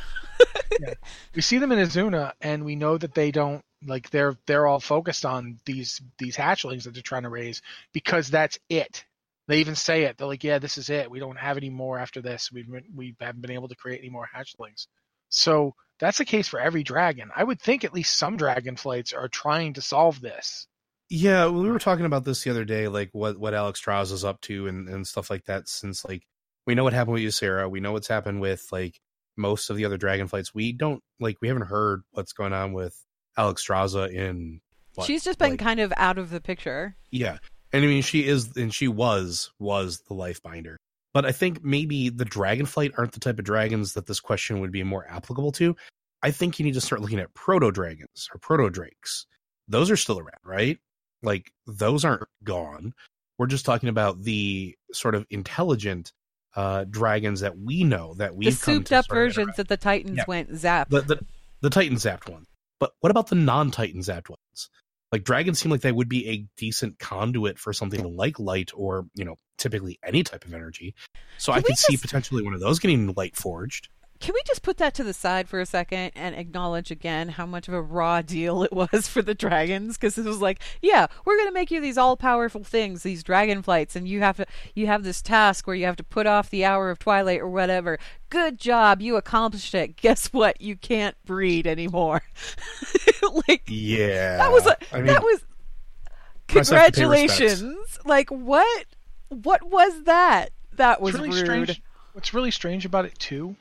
we see them in Azsuna, and we know that they don't like they're they're all focused on these these hatchlings that they're trying to raise because that's it. They even say it. They're like, yeah, this is it. We don't have any more after this. We've we haven't been able to create any more hatchlings. So that's the case for every dragon. I would think at least some dragon flights are trying to solve this. Yeah, we were talking about this the other day, like what what Alexstrasza is up to and and stuff like that. Since like we know what happened with Ysera, we know what's happened with like most of the other Dragonflights. We don't like we haven't heard what's going on with Alexstrasza in. What, She's just been like- kind of out of the picture. Yeah. And I mean she is and she was was the life binder. But I think maybe the Dragonflight aren't the type of dragons that this question would be more applicable to. I think you need to start looking at proto dragons or proto drakes. Those are still around, right? Like those aren't gone. We're just talking about the sort of intelligent uh dragons that we know that we the souped up versions that the Titans Yeah. went zap. the, the the Titan zapped one. But what about the non Titan zapped ones? Like dragons seem like they would be a decent conduit for something like light or, you know, typically any type of energy. So Can I could see potentially one of those getting light forged. Can we just put that to the side for a second and acknowledge again how much of a raw deal it was for the dragons? Because it was like, yeah, we're going to make you these all-powerful things, these dragon flights, and you have to, you have this task where you have to put off the hour of twilight or whatever. Good job, you accomplished it. Guess what? You can't breed anymore. *laughs* like Yeah. that was, a, I mean, that was. Press have to pay respects. Congratulations! Like what? What was that? That was What's really rude. strange. What's really strange about it too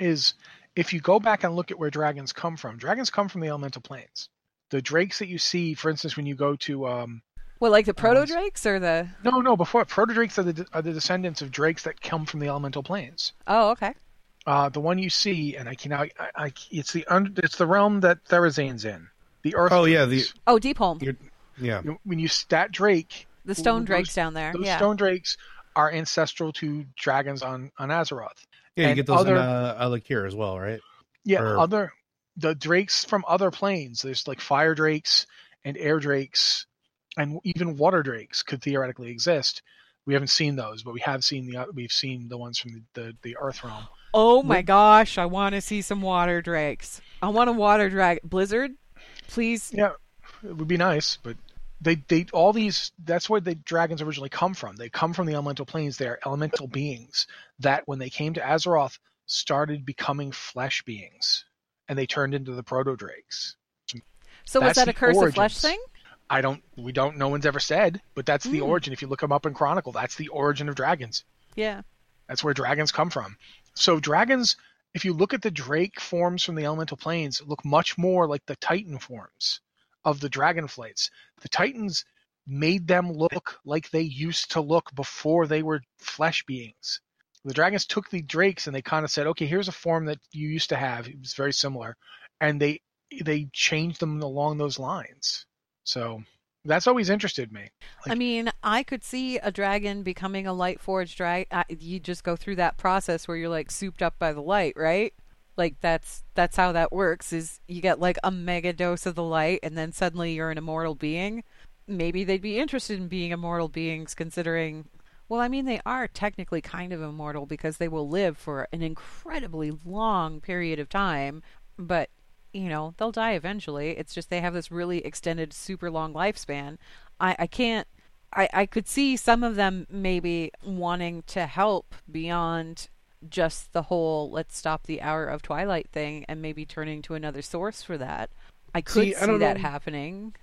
is if you go back and look at where dragons come from. Dragons come from the elemental planes. The drakes that you see, for instance, when you go to um, Well, like the proto drakes or the? no, no, before proto drakes are the are the descendants of drakes that come from the elemental planes. Oh, okay. Uh, the one you see, and I can I, I it's the under, it's the realm that Therazane's in. The Earth. Oh, yeah, the- Oh, Deepholm. You're- yeah. You- when you stat Drake, The stone those- drakes down there. those yeah. stone drakes are ancestral to dragons on on Azeroth. Yeah, you get those other- in uh, Al'Akir as well, right? Yeah, Or- other the drakes from other planes. There's like fire drakes and air drakes, and even water drakes could theoretically exist. We haven't seen those, but we have seen the we've seen the ones from the the, the Earth realm. oh my gosh, I want to see some water drakes. I want a water drag. Blizzard, please. Yeah, it would be nice, but they they all these that's where the dragons originally come from. They come from the elemental planes. They are elemental beings that when they came to Azeroth started becoming flesh beings, and they turned into the proto drakes. So was that a curse of flesh thing? I don't we don't no one's ever said, but that's the Mm. origin. If you look them up in Chronicle, that's the origin of dragons. Yeah. That's where dragons come from. So dragons, if you look at the Drake forms from the elemental planes, look much more like the Titan forms of the dragon flights. The Titans made them look like they used to look before they were flesh beings. The dragons took the drakes and they kind of said, "Okay, here's a form that you used to have. It was very similar," and they they changed them along those lines. So that's always interested me. I mean, I could see a dragon becoming a light forged drag. Uh, you just go through that process where you're like souped up by the light, right? Like that's that's how that works. Is you get like a mega dose of the light, and then suddenly you're an immortal being. Maybe they'd be interested in being immortal beings, considering. Well, I mean, they are technically kind of immortal because they will live for an incredibly long period of time, but you know they'll die eventually. It's just they have this really extended, super long lifespan. I, I can't. I, I could see some of them maybe wanting to help beyond just the whole let's stop the hour of twilight thing and maybe turning to another source for that. I could See, see, I don't that know. happening.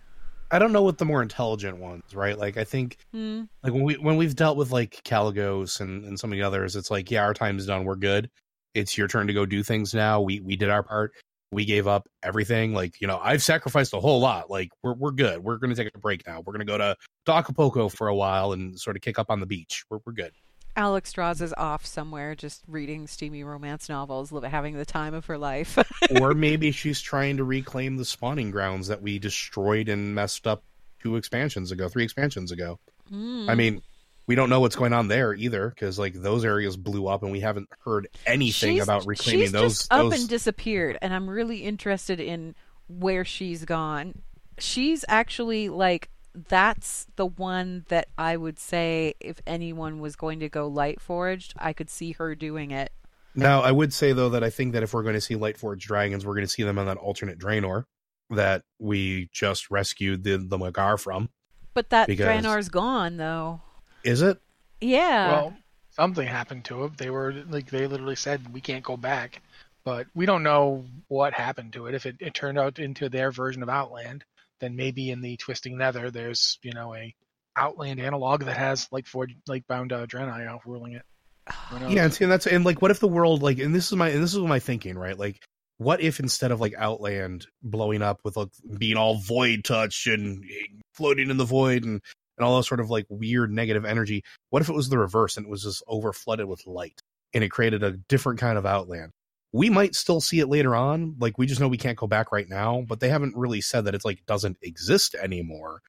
I don't know what the more intelligent ones, right? Like I think Hmm. like when we when we've dealt with like Kalecgos and, and some of the others, it's like, yeah, our time's done, we're good. It's your turn to go do things now. We we did our part. We gave up everything. Like, you know, I've sacrificed a whole lot. Like we're we're good. We're gonna take a break now. We're gonna go to Acapulco for a while and sort of kick up on the beach. We're we're good. Alexstrasza is off somewhere just reading steamy romance novels, having the time of her life. *laughs* or maybe she's trying to reclaim the spawning grounds that we destroyed and messed up two expansions ago, three expansions ago. Hmm. I mean, we don't know what's going on there either because like those areas blew up and we haven't heard anything She's- about reclaiming she's those. just up those... and disappeared, and I'm really interested in where she's gone. She's actually like that's the one that I would say if anyone was going to go light forged, I could see her doing it. Now, I would say though that I think that if we're going to see light forged dragons, we're going to see them on that alternate Draenor that we just rescued the the Mag'har from. But that Because- Draenor's gone though. Is it? Yeah. Well, something happened to it. They were like they literally said we can't go back, but we don't know what happened to it. If it, it turned out into their version of Outland, then maybe in the Twisting Nether, there's you know a Outland analog that has like Ford like bound uh, Draenei out ruling it. *sighs* Yeah, and see, and that's and like, what if the world like, and this is my and this is my thinking, right? Like, what if instead of like Outland blowing up with like being all void touch and floating in the void and and all that sort of like weird negative energy, what if it was the reverse and it was just over flooded with light and it created a different kind of Outland? We might still see it later on. Like, we just know we can't go back right now, but they haven't really said that it's like doesn't exist anymore.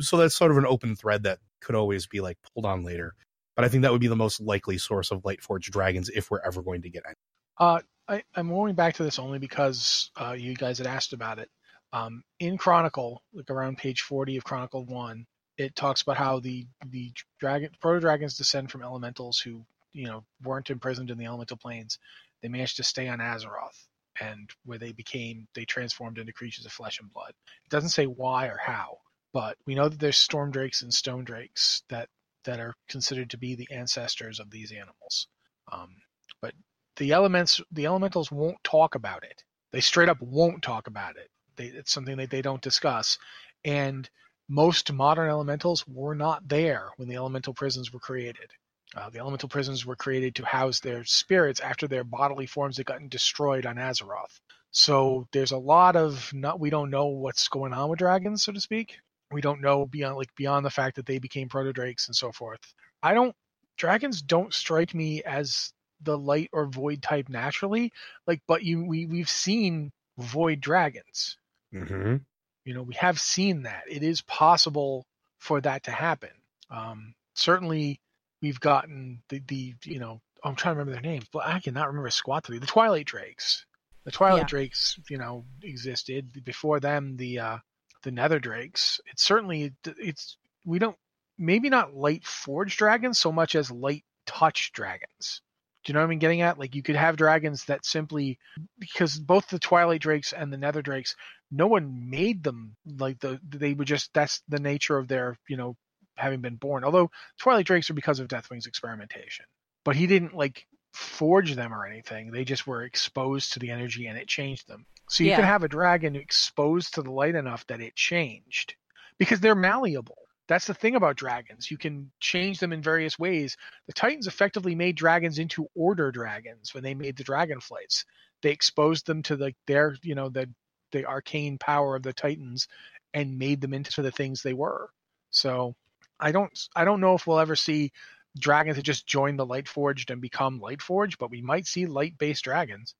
So that's sort of an open thread that could always be like pulled on later. But I think that would be the most likely source of Lightforged dragons if we're ever going to get any. Uh, I, I'm going back to this only because uh, you guys had asked about it. Um, in Chronicle, like around page 40 of Chronicle 1, it talks about how the the dragon proto dragons descend from elementals who you know weren't imprisoned in the elemental planes. They managed to stay on Azeroth, and where they became they transformed into creatures of flesh and blood. It doesn't say why or how, but we know that there's storm drakes and stone drakes that that are considered to be the ancestors of these animals. Um, but the elements the elementals won't talk about it they straight up won't talk about it they, it's something that they don't discuss and most modern elementals were not there when the elemental prisons were created uh, the elemental prisons were created to house their spirits after their bodily forms had gotten destroyed on azeroth. So there's a lot of not we don't know what's going on with dragons so to speak. We don't know beyond like beyond the fact that they became proto drakes and so forth. I don't dragons don't strike me as the light or void type naturally like but you we we've seen void dragons. Mm-hmm. you know we have seen that. It is possible for that to happen. Um certainly we've gotten the the you know i'm trying to remember their names but i cannot remember squat to the twilight drakes the twilight Yeah. drakes you know existed before them the uh the nether drakes it's certainly it's we don't maybe not light forged dragons so much as light touch dragons do you know what I'm getting at? Like you could have dragons that simply because both the Twilight Drakes and the Nether Drakes, no one made them like the they were just that's the nature of their, you know, having been born. Although Twilight Drakes are because of Deathwing's experimentation. But he didn't like forge them or anything. They just were exposed to the energy and it changed them. So you Yeah. can have a dragon exposed to the light enough that it changed. Because they're malleable. That's the thing about dragons. You can change them in various ways the Titans effectively made dragons into order dragons when they made the dragon flights. They exposed them to like their, you know, the the arcane power of the Titans and made them into the things they were. So I don't I don't know if we'll ever see dragons that just join the light forged and become light forged, but we might see light based dragons.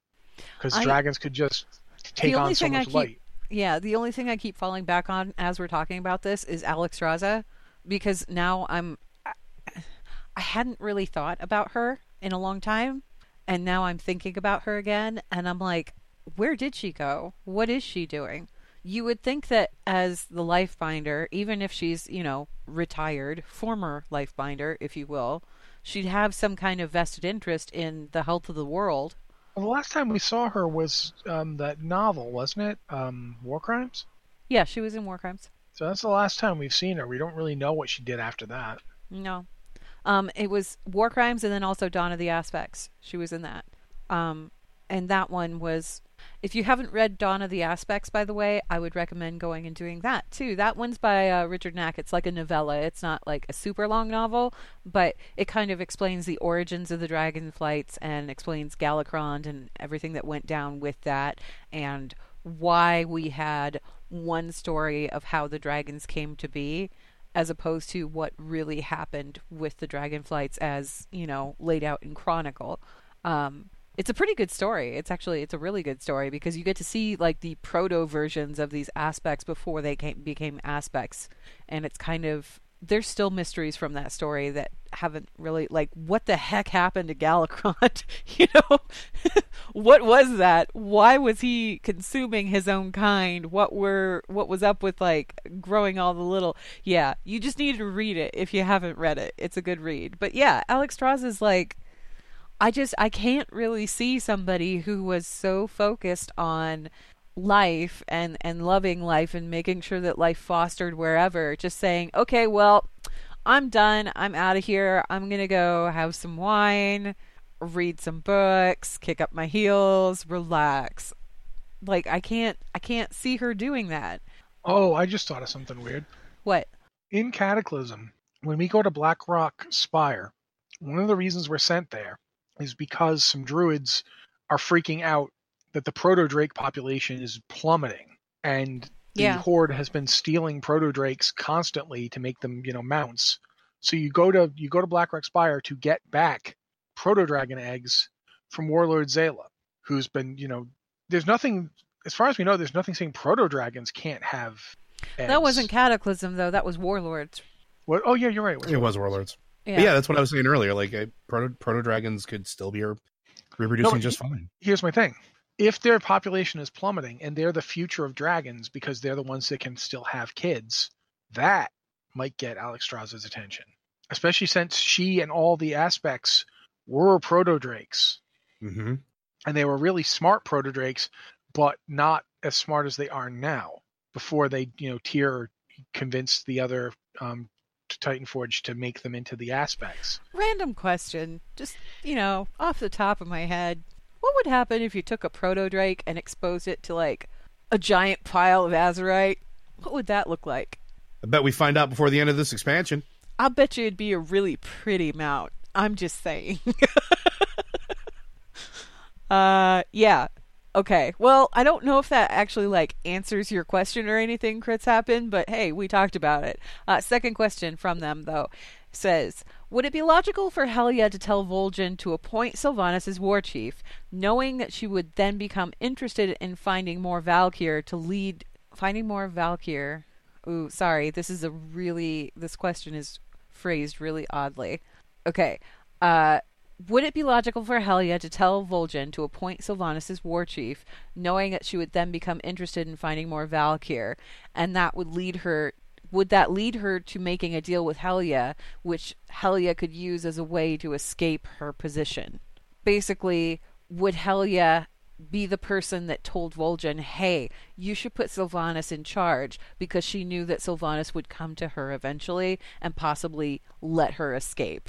Because dragons could just take on so I much keep- light. Yeah, the only thing I keep falling back on as we're talking about this is Alexstrasza because now I'm I hadn't really thought about her in a long time and now I'm thinking about her again and I'm like where did she go? What is she doing? You would think that as the life binder, even if she's, you know, retired, former life binder, if you will, she'd have some kind of vested interest in the health of the world. Well, the last time we saw her was um, that novel, wasn't it? Um, War Crimes. Yeah, she was in War Crimes. So that's the last time we've seen her. We don't really know what she did after that. No. Um, it was War Crimes and then also Dawn of the Aspects. She was in that. Um, and that one was. If you haven't read Dawn of the Aspects, by the way, I would recommend going and doing that too. That one's by uh, Richard Knaak. It's like a novella. It's not like a super long novel, but it kind of explains the origins of the dragon flights and explains Galakrond and everything that went down with that and why we had one story of how the dragons came to be as opposed to what really happened with the dragon flights as you know laid out in chronicle um, it's a pretty good story it's actually it's a really good story because you get to see like the proto versions of these aspects before they came, became aspects and it's kind of there's still mysteries from that story that haven't really like what the heck happened to Galakrond? *laughs* you know, *laughs* what was that? Why was he consuming his own kind? What were what was up with like growing all the little? Yeah, you just need to read it if you haven't read it. It's a good read. But yeah, Alexstrasza is like I just I can't really see somebody who was so focused on life and and loving life and making sure that life fostered wherever just saying okay well i'm done. I'm out of here. I'm going to go have some wine read some books kick up my heels relax. Like i can't i can't see her doing that. Oh, I just thought of something weird. what? In Cataclysm, when we go to Blackrock Spire, one of the reasons we're sent there is because some druids are freaking out that the proto drake population is plummeting and the Yeah. horde has been stealing proto drakes constantly to make them, you know, mounts. So you go to you go to Blackrock Spire to get back proto dragon eggs from Warlord Zaela, who's been, you know, there's nothing as far as we know, there's nothing saying proto dragons can't have eggs. that wasn't cataclysm though that was warlords What? Oh yeah, you're right. It was Warlords. yeah, But yeah, that's what I was saying earlier. Like proto proto dragons could still be reproducing No, just fine. Here's my thing: if their population is plummeting and they're the future of dragons because they're the ones that can still have kids, that might get Alexstrasza's attention, especially since she and all the aspects were proto drakes hmm and they were really smart proto drakes, but not as smart as they are now. Before they, you know, Tyr convinced the other um, Titanforge to make them into the aspects. Random question, just you know, off the top of my head, what would happen if you took a proto drake and exposed it to like a giant pile of Azerite? What would that look like? I bet we find out before the end of this expansion. I'll bet you it'd be a really pretty mount. I'm just saying. *laughs* uh, yeah. Okay. Well, I don't know if that actually like answers your question or anything, Crits happen, but hey, we talked about it. Uh, second question from them though says, would it be logical for Helya to tell Vol'jin to appoint Sylvanas as war chief, knowing that she would then become interested in finding more Valkyr to lead finding more Valkyr? Ooh, sorry. This is a really this question is phrased really oddly. Okay. Uh would it be logical for Helya to tell Vol'jin to appoint Sylvanas as war chief, knowing that she would then become interested in finding more Valkyr, and that would lead her would that lead her to making a deal with Helya, which Helya could use as a way to escape her position? Basically, would Helya be the person that told Vol'jin, "Hey, you should put Sylvanas in charge," because she knew that Sylvanas would come to her eventually and possibly let her escape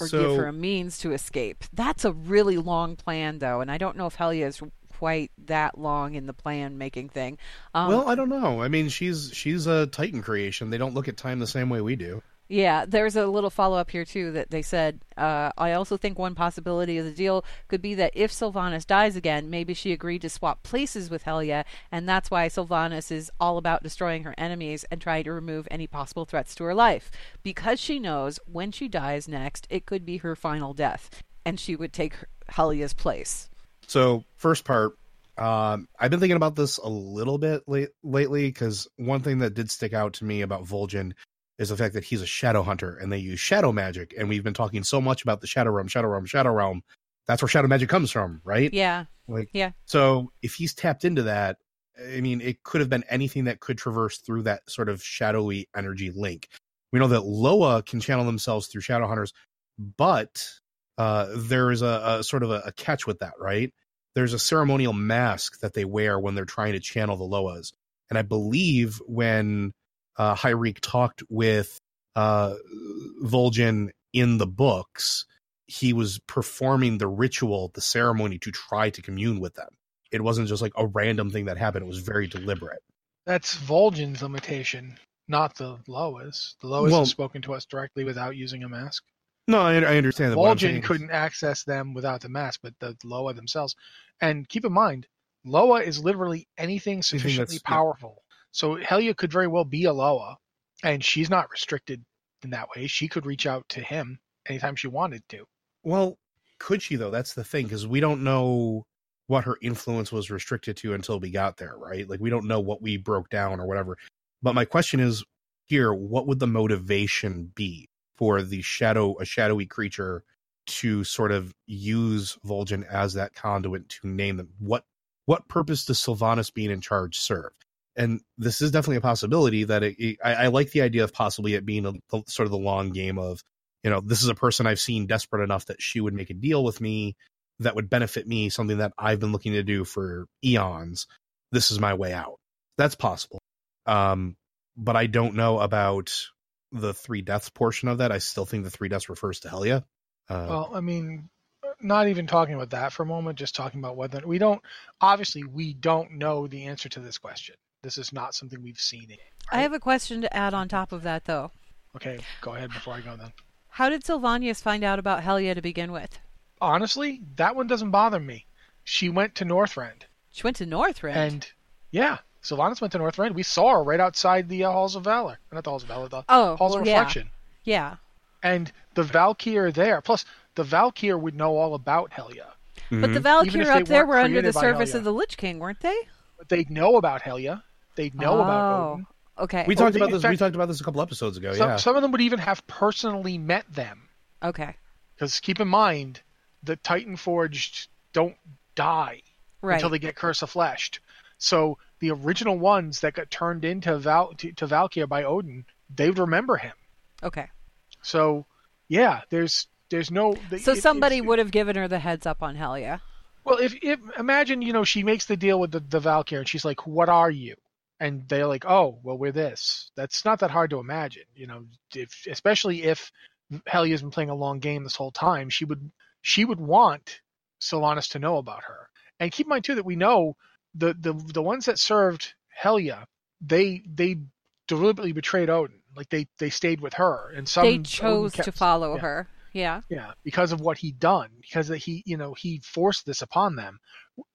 or So- give her a means to escape. That's a really long plan, though, and I don't know if Helya is quite that long in the plan making thing. Um, well, I don't know. I mean, she's she's a Titan creation. They don't look at time the same way we do. Yeah, there's a little follow up here too that they said. Uh, I also think one possibility of the deal could be that if Sylvanas dies again, maybe she agreed to swap places with Helya, and that's why Sylvanas is all about destroying her enemies and trying to remove any possible threats to her life. Because she knows when she dies next, it could be her final death, and she would take Helya's place. So, first part, um, I've been thinking about this a little bit late, lately because one thing that did stick out to me about Vol'jin is the fact that he's a shadow hunter and they use shadow magic. And we've been talking so much about the shadow realm, shadow realm, shadow realm. That's where shadow magic comes from, right? Yeah, Like, Yeah. So if he's tapped into that, I mean, it could have been anything that could traverse through that sort of shadowy energy link. We know that Loa can channel themselves through shadow hunters, but uh, there is a, a sort of a, a catch with that, right? There's a ceremonial mask that they wear when they're trying to channel the Loas, and I believe when uh, Hyreek talked with uh, Vol'jin in the books, he was performing the ritual, the ceremony to try to commune with them. It wasn't just like a random thing that happened. It was very deliberate. That's Vol'jin's limitation, not the Loas. The Loas Well- have spoken to us directly without using a mask. No, I, I understand that. Vol'jin couldn't access them without the mask, but the Loa themselves. And keep in mind, Loa is literally anything sufficiently powerful. So Helya could very well be a Loa, and she's not restricted in that way. She could reach out to him anytime she wanted to. Well, could she though? That's the thing because we don't know what her influence was restricted to until we got there, right? Like we don't know what we broke down or whatever. But my question is here: what would the motivation be? for the shadow a shadowy creature to sort of use Vol'jin as that conduit to name them. What what purpose does Sylvanas being in charge serve? And this is definitely a possibility that it, it, I, I, like the idea of possibly it being a, sort of the long game of, you know, this is a person I've seen desperate enough that she would make a deal with me that would benefit me, something that I've been looking to do for eons. This is my way out. That's possible. Um, but I don't know about the three deaths portion of that. I still think the three deaths refers to Helya. Uh, well, I mean, not even talking about that for a moment, just talking about whether we don't, obviously, we don't know the answer to this question. This is not something we've seen. Right? I have a question to add on top of that, though. Okay, go ahead before I go then. How did Sylvanas find out about Helya to begin with? Honestly, that one doesn't bother me. She went to Northrend. She went to Northrend? And, yeah, Sylvanas went to Northrend. We saw her right outside the uh, Halls of Valor. Not the Halls of Valor, the oh, Halls well, of Reflection. Yeah. yeah. And the Valkyr there. Plus, the Valkyr would know all about Helya. Mm-hmm. But the Valkyr up there were under the service of the Lich King, weren't they? But they'd know about Helya. They'd know oh, about Odyn. Okay. We talked about this. Fact, we talked about this a couple episodes ago. Some, yeah. Some of them would even have personally met them. Okay. Because keep in mind, the Titan Forged don't die right. until they get Curse of Fleshed. So the original ones that got turned into Val to, to Valkyr by Odyn, they would remember him. Okay. So yeah, there's there's no. So it, somebody would have given her the heads up on Helya. Well, if, if imagine you know she makes the deal with the, the Valkyr and she's like, "What are you?" And they're like, "Oh, well, we're this." That's not that hard to imagine, you know. If especially if Helya's been playing a long game this whole time, she would she would want Sylvanas to know about her. And keep in mind too that we know the the the ones that served Helya, they they deliberately betrayed Odyn. Like they they stayed with her, and some they chose kept, to follow yeah. her. Yeah. Yeah, because of what he'd done, because that he, you know, he forced this upon them.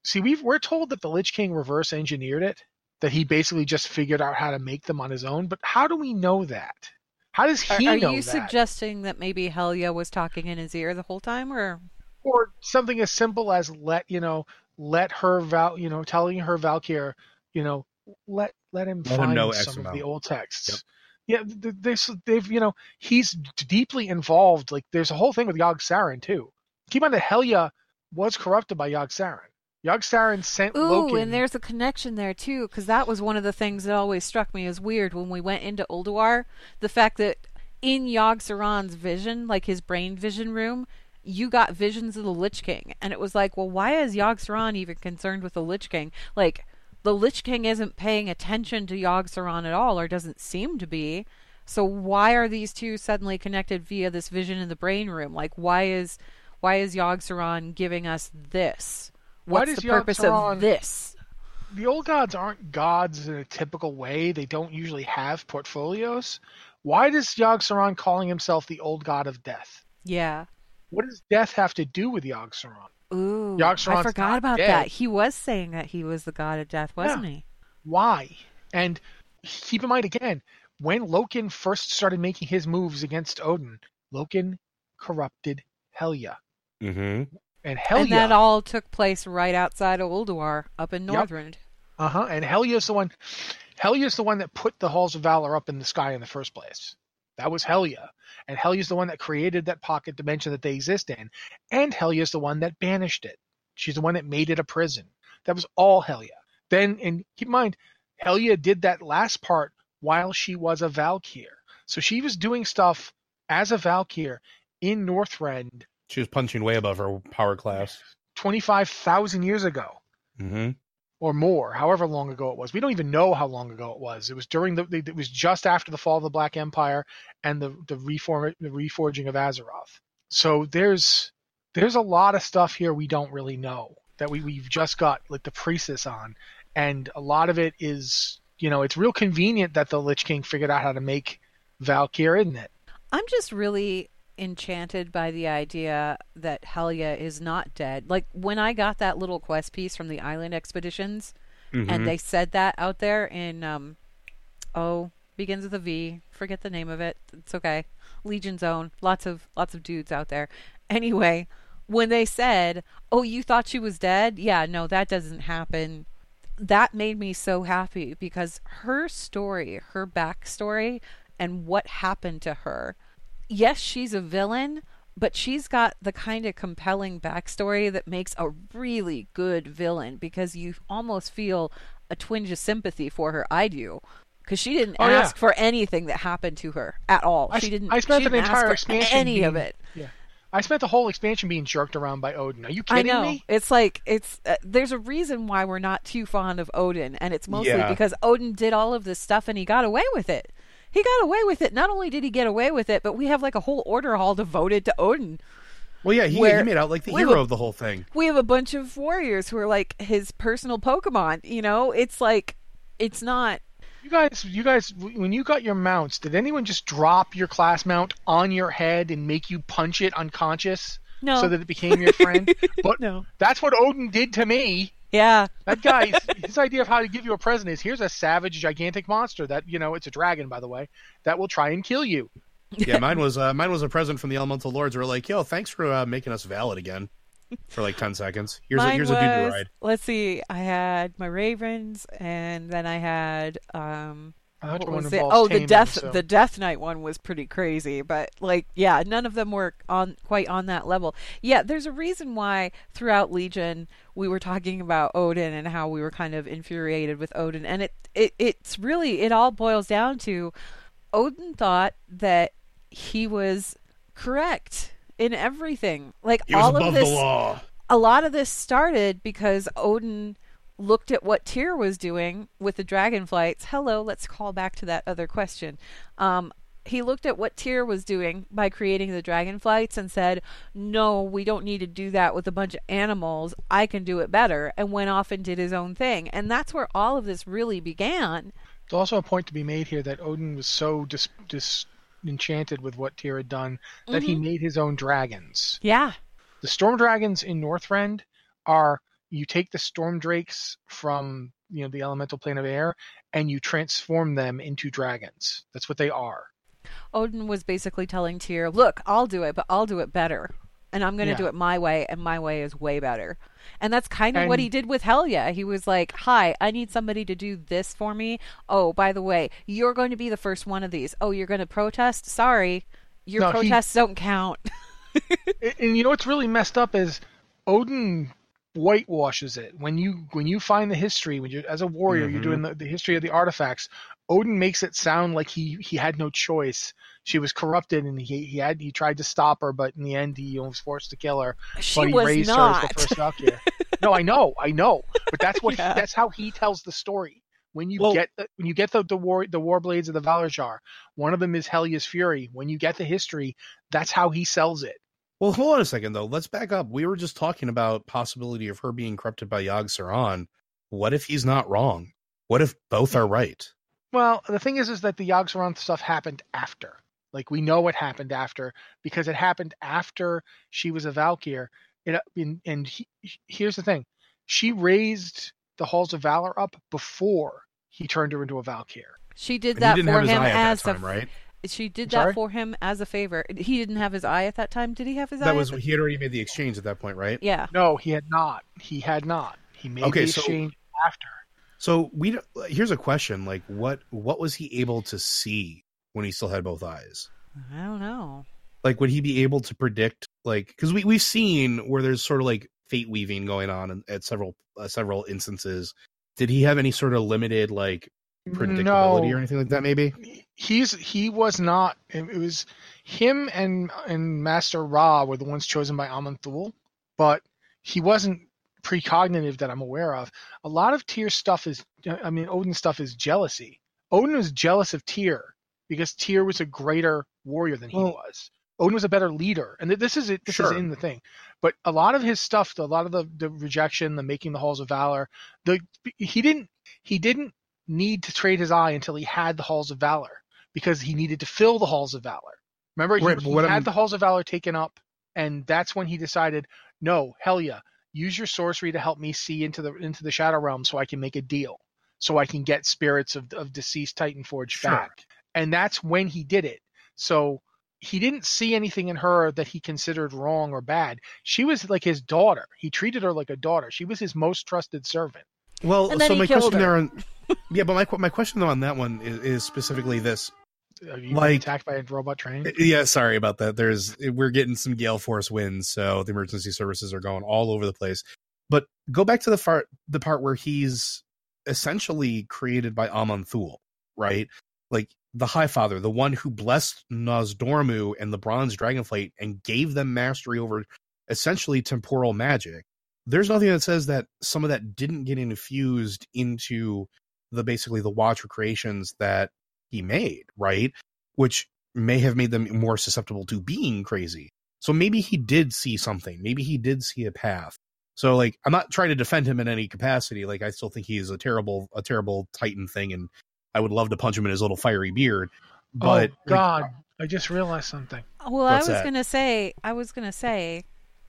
See, we we're told that the Lich King reverse engineered it, that he basically just figured out how to make them on his own. But how do we know that? How does he are, know Are you that? suggesting that maybe Helya was talking in his ear the whole time, or or something as simple as let you know, let her val, you know, telling her Valkyr, you know, let let him let find him know some of the old texts. Yep yeah, there's they've you know he's deeply involved. Like there's a whole thing with Yogg Saron too. Keep on that Helya was corrupted by Yogg Saron. Yogg Saron sent Ooh, Loken. and there's a connection there too, because that was one of the things that always struck me as weird when we went into Ulduar. The fact that in Yogg Saron's vision, like his brain vision room, you got visions of the Lich King, and it was like, well, why is Yogg Saron even concerned with the Lich King? Like the Lich King isn't paying attention to Yogg Saron at all, or doesn't seem to be. So why are these two suddenly connected via this vision in the brain room? Like why is why is Yogg Saron giving us this? What's the purpose Saron, of this? The old gods aren't gods in a typical way. They don't usually have portfolios. Why does Yogg Saron calling himself the old god of death? Yeah. What does death have to do with Yogg Saron? Ooh, I forgot about dead. that. He was saying that he was the god of death, wasn't yeah. he? Why? And keep in mind again, when Loken first started making his moves against Odyn, Loken corrupted Helya. Mm-hmm. And Helya. And that all took place right outside of Ulduar, up in Northrend. Yep. Uh huh. And Helya's the one. Helya's the one that put the Halls of Valor up in the sky in the first place. That was Helya. And Helya's the one that created that pocket dimension that they exist in. And Helya's the one that banished it. She's the one that made it a prison. That was all Helya. Then, and keep in mind, Helya did that last part while she was a Valkyr. So she was doing stuff as a Valkyr in Northrend. She was punching way above her power class. 25,000 years ago. Mm-hmm or more, however long ago it was. We don't even know how long ago it was. It was during the it was just after the fall of the Black Empire and the the reform the reforging of Azeroth. So there's there's a lot of stuff here we don't really know that we we've just got like the priestess on, and a lot of it is you know it's real convenient that the Lich King figured out how to make Valkyr, isn't it? I'm just really enchanted by the idea that Helya is not dead. Like when I got that little quest piece from the Island Expeditions, mm-hmm. and they said that out there in um, oh begins with a V. Forget the name of it. It's okay. Legion Zone. Lots of lots of dudes out there. Anyway, when they said, "Oh, you thought she was dead?" Yeah, no, that doesn't happen. That made me so happy because her story, her backstory, and what happened to her yes, she's a villain, but she's got the kind of compelling backstory that makes a really good villain because you almost feel a twinge of sympathy for her. I do. Because she didn't Oh, yeah. ask for anything that happened to her at all. I she didn't. I spent she didn't ask entire for expansion any of it. Yeah. I spent the whole expansion being jerked around by Odyn. Are you kidding I kidding know. me? It's like it's uh, there's a reason why we're not too fond of Odyn, and it's mostly Yeah. because Odyn did all of this stuff and he got away with it. He got away with it. Not only did he get away with it, but we have like a whole order hall devoted to Odyn. Well, yeah, he, Where- he made out like the hero look- of the whole thing. We have a bunch of warriors who are like his personal Pokemon. You know, it's like it's not. You guys, you guys, when you got your mounts, did anyone just drop your class mount on your head and make you punch it unconscious No. so that it became your friend? *laughs* but No. that's what Odyn did to me. Yeah. That guy, his idea of how to give you a present is here's a savage, gigantic monster that you know it's a dragon, by the way, that will try and kill you. Yeah, mine was uh, mine was a present from the Elemental Lords. We're like, yo, thanks for uh, making us valid again for like ten seconds. Here's a here's was, a doo ride. Let's see. I had my Ravens, and then I had um. I thought what was it? Oh, the taming, death so- the Death Knight one was pretty crazy, but like yeah, none of them were on quite on that level. Yeah, there's a reason why throughout Legion we were talking about Odyn and how we were kind of infuriated with Odyn, and it, it it's really it all boils down to Odyn thought that he was correct in everything. Like He was all above of this the law. a lot of this started because Odyn looked at what Tyr was doing with the dragon flights. Hello, let's call back to that other question. Um, he looked at what Tyr was doing by creating the dragon flights and said, No, we don't need to do that with a bunch of animals. I can do it better. And went off and did his own thing. And that's where all of this really began. There's also a point to be made here that Odyn was so dis- disenchanted with what Tyr had done that he made his own dragons. Yeah. The storm dragons in Northrend are you take the storm drakes from you know the elemental plane of air and you transform them into dragons. That's what they are. Odyn was basically telling Tyr, "Look, I'll do it, but I'll do it better, and I'm going to Yeah. do it my way, and my way is way better." And that's kind of what he did with Helya. He was like, "Hi, I need somebody to do this for me. Oh, by the way, you're going to be the first one of these. Oh, you're going to protest? Sorry, your No, he- protests don't count." *laughs* And- and you know what's really messed up is Odyn whitewashes it. When you when you find the history, when you're as a warrior, you're Mhm. doing the, the history of the artifacts. Odyn makes it sound like he he had no choice. She was corrupted, and he he had he tried to stop her, but in the end, he was forced to kill her. she but he was raised not. her as the first Valkyrie. no, I know, I know, but that's what *laughs* Yeah. he, that's how he tells the story. When you Well- get the, when you get the the war the war blades of the Valarjar, one of them is Helya's Fury. When you get the history, that's how he sells it. Well, hold on a second though. Let's back up. We were just talking about possibility of her being corrupted by Yogg Saron. What if he's not wrong? What if both are right? Well, the thing is, is that the Yogg-Saron stuff happened after. Like we know what happened after because it happened after she was a Valkyr. It uh, and, and he, here's the thing: she raised the Halls of Valor up before he turned her into a Valkyr. She did And that he didn't for have his him eye at as that time, a right? She did that sorry? for him as a favor. He didn't have his eye at that time. Did he have his eye? That was the- he had already made the exchange at that point, right? yeah. No, he had not. He had not. He made Okay, the so- exchange after. So we here's a question: like, what what was he able to see when he still had both eyes? I don't know. Like, would he be able to predict? Like, because we we've seen where there's sort of like fate weaving going on in, at several uh, several instances. Did he have any sort of limited like predictability No, or anything like that? Maybe. he's he was not. It it was him and and Master Ra were the ones chosen by Aman'Thul but he wasn't precognitive that I'm aware of. A lot of Tyr stuff is, I mean, Odyn stuff is jealousy. Odyn was jealous of Tyr because Tyr was a greater warrior than he Well- was. Odyn was a better leader, and th- this is it. This Sure. is in the thing. But a lot of his stuff, a lot of the, the rejection, the making the halls of valor, the he didn't he didn't need to trade his eye until he had the halls of valor because he needed to fill the halls of valor. Remember, he, Right, but he had I'm- the halls of valor taken up, and that's when he decided, no, hell yeah, use your sorcery to help me see into the into the shadow realm so I can make a deal, so I can get spirits of of deceased Titan Forge Sure. back. And that's when he did it. So he didn't see anything in her that he considered wrong or bad. She was like his daughter. He treated her like a daughter. She was his most trusted servant. Well, so my killed question her. there on *laughs* yeah, but my my question though on that one is, is specifically this: Are you Like- attacked by a robot train? Yeah, sorry about that. There's we're getting some gale force winds, so the emergency services are going all over the place. But go back to the part the part where he's essentially created by Aman'Thul, right? Like the High Father, the one who blessed Nozdormu and the Bronze Dragonflight and gave them mastery over essentially temporal magic. There's nothing that says that some of that didn't get infused into the basically the Watcher creations that he made, right? Which may have made them more susceptible to being crazy. So maybe he did see something. Maybe he did see a path. So like I'm not trying to defend him in any capacity. Like I still think he's a terrible a terrible titan thing and I would love to punch him in his little fiery beard. Oh, but oh like, God, uh, I just realized something. Well, I was that? gonna say, I was gonna say,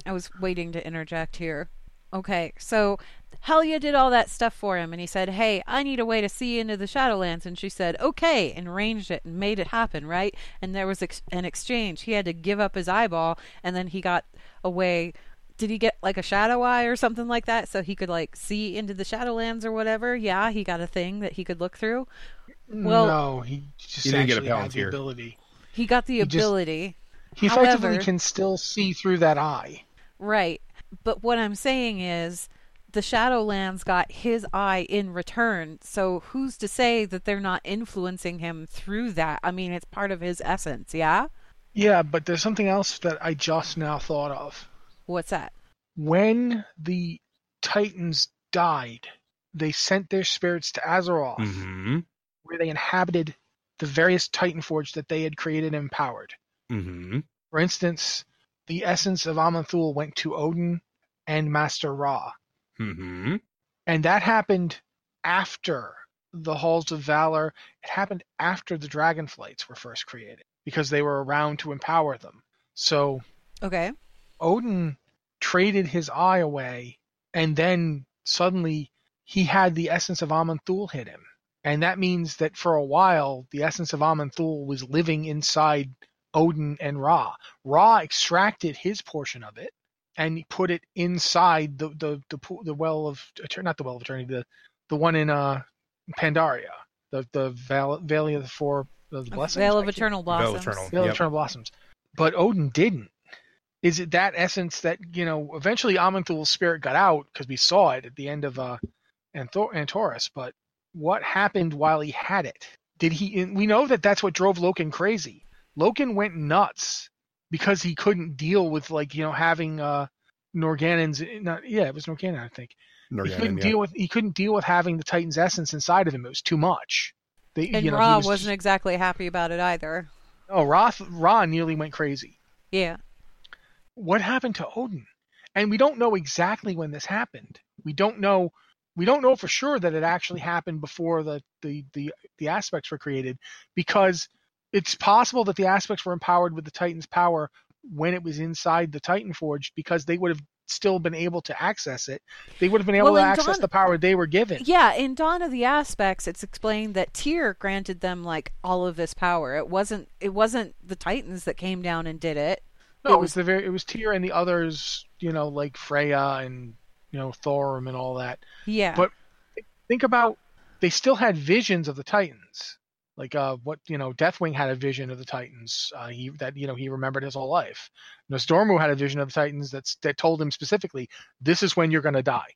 I was waiting to interject here. Okay, so Helya did all that stuff for him, and he said, "Hey, I need a way to see into the Shadowlands," and she said, "Okay," and arranged it and made it happen, right? And there was ex- an exchange. He had to give up his eyeball, and then he got a way. Did he get like a shadow eye or something like that, so he could like see into the Shadowlands or whatever? Yeah, he got a thing that he could look through. Well- no, he just He didn't get a actually had the ability. He got the He just- ability. He effectively However- can still see through that eye. Right. But what I'm saying is the Shadowlands got his eye in return. So who's to say that they're not influencing him through that? I mean, it's part of his essence, yeah? Yeah, but there's something else that I just now thought of. What's that? When the Titans died, they sent their spirits to Azeroth, Mhm. where they inhabited the various Titan Forge that they had created and empowered. Mhm. For instance, the essence of Aman'Thul went to Odyn and Master Ra. Mhm. And that happened after the Halls of Valor. It happened after the Dragonflights were first created because they were around to empower them. So Okay. Odyn traded his eye away, and then suddenly he had the essence of Aman'Thul hit him. And that means that for a while, the essence of Aman'Thul was living inside Odyn and Ra. Ra extracted his portion of it and put it inside the the the, pool- the well of Eter- not the well of eternity, the the one in uh Pandaria, the the Val- Valley of the Four the Blessings. Veil of can't- Eternal Veil Blossoms. Eternal. Veil of Eternal Blossoms. But Odyn didn't. Is it that essence that, you know, eventually Aman'Thul's spirit got out because we saw it at the end of uh, Anthor- Antorus, but what happened while he had it? Did he. We know that that's what drove Loken crazy. Loken went nuts because he couldn't deal with, like, you know, having uh, Norgannon's. Not, yeah, it was Norgannon, I think. he couldn't yeah. deal with he couldn't deal with having the Titan's essence inside of him. It was too much. They, And you know, he Ra was wasn't exactly happy about it either. Oh, Ra, Ra nearly went crazy. Yeah. what happened to Odyn? And we don't know exactly when this happened. We don't know we don't know for sure that it actually happened before the the the, the aspects were created because it's possible that the aspects were empowered with the Titan's power when it was inside the Titan Forge because they would have still been able to access it. They would have been able Well, to access Dawn- the power they were given. Yeah, in Dawn of the Aspects, it's explained that Tyr granted them like all of this power. It wasn't it wasn't the Titans that came down and did it. No, It it was- was the very it was Tyr and the others, you know, like Freya and you know Thorim and all that. Yeah. But think about they still had visions of the Titans. Like uh, what you know, Deathwing had a vision of the Titans. Uh, he that you know he remembered his whole life. Nozdormu had a vision of the Titans that's that told him specifically, "This is when you're going to die.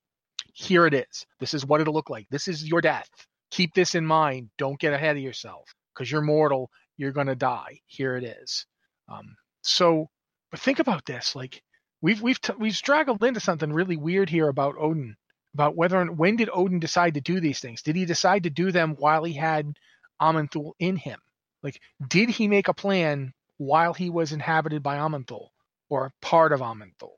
Here it is. This is what it'll look like. This is your death. Keep this in mind. Don't get ahead of yourself because you're mortal. You're going to die. Here it is." Um, so, but think about this. Like we've we've t- we've straggled into something really weird here about Odyn about whether and when did Odyn decide to do these things? Did he decide to do them while he had Aman'Thul in him? Like, did he make a plan while he was inhabited by Aman'Thul or part of Aman'Thul?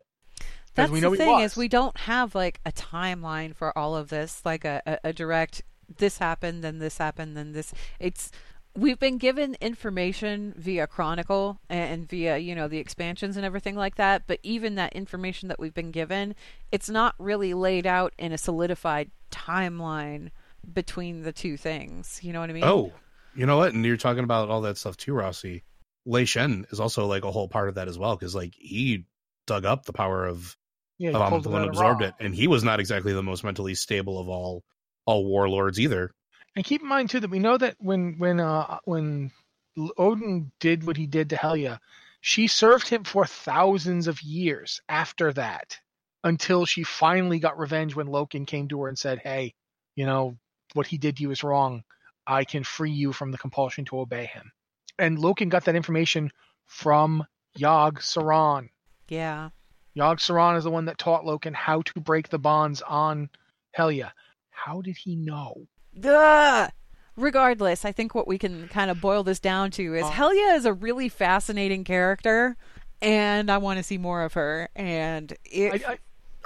That's we know the thing is we don't have like a timeline for all of this, like a, a, a direct this happened, then this happened, then this. It's we've been given information via Chronicle and via you know the expansions and everything like that. But even that information that we've been given, it's not really laid out in a solidified timeline between the two things. You know what I mean? Oh, you know what? And you're talking about all that stuff too, Rossi. Lei Shen is also like a whole part of that as well, because like he dug up the power of Yeah, he of pulled it Aman'Thul out and absorbed it, and he was not exactly the most mentally stable of all all warlords either. And keep in mind too that we know that when when uh when Odyn did what he did to Helya, she served him for thousands of years after that until she finally got revenge when Loken came to her and said, Hey, you know, what he did to you is wrong. I can free you from the compulsion to obey him. And Loken got that information from Yogg Saron. Yeah. Yogg Saron is the one that taught Loken how to break the bonds on Helya. How did he know? Duh! Regardless, I think what we can kind of boil this down to is uh-huh. Oh. Helya is a really fascinating character, and I want to see more of her. And if I, I,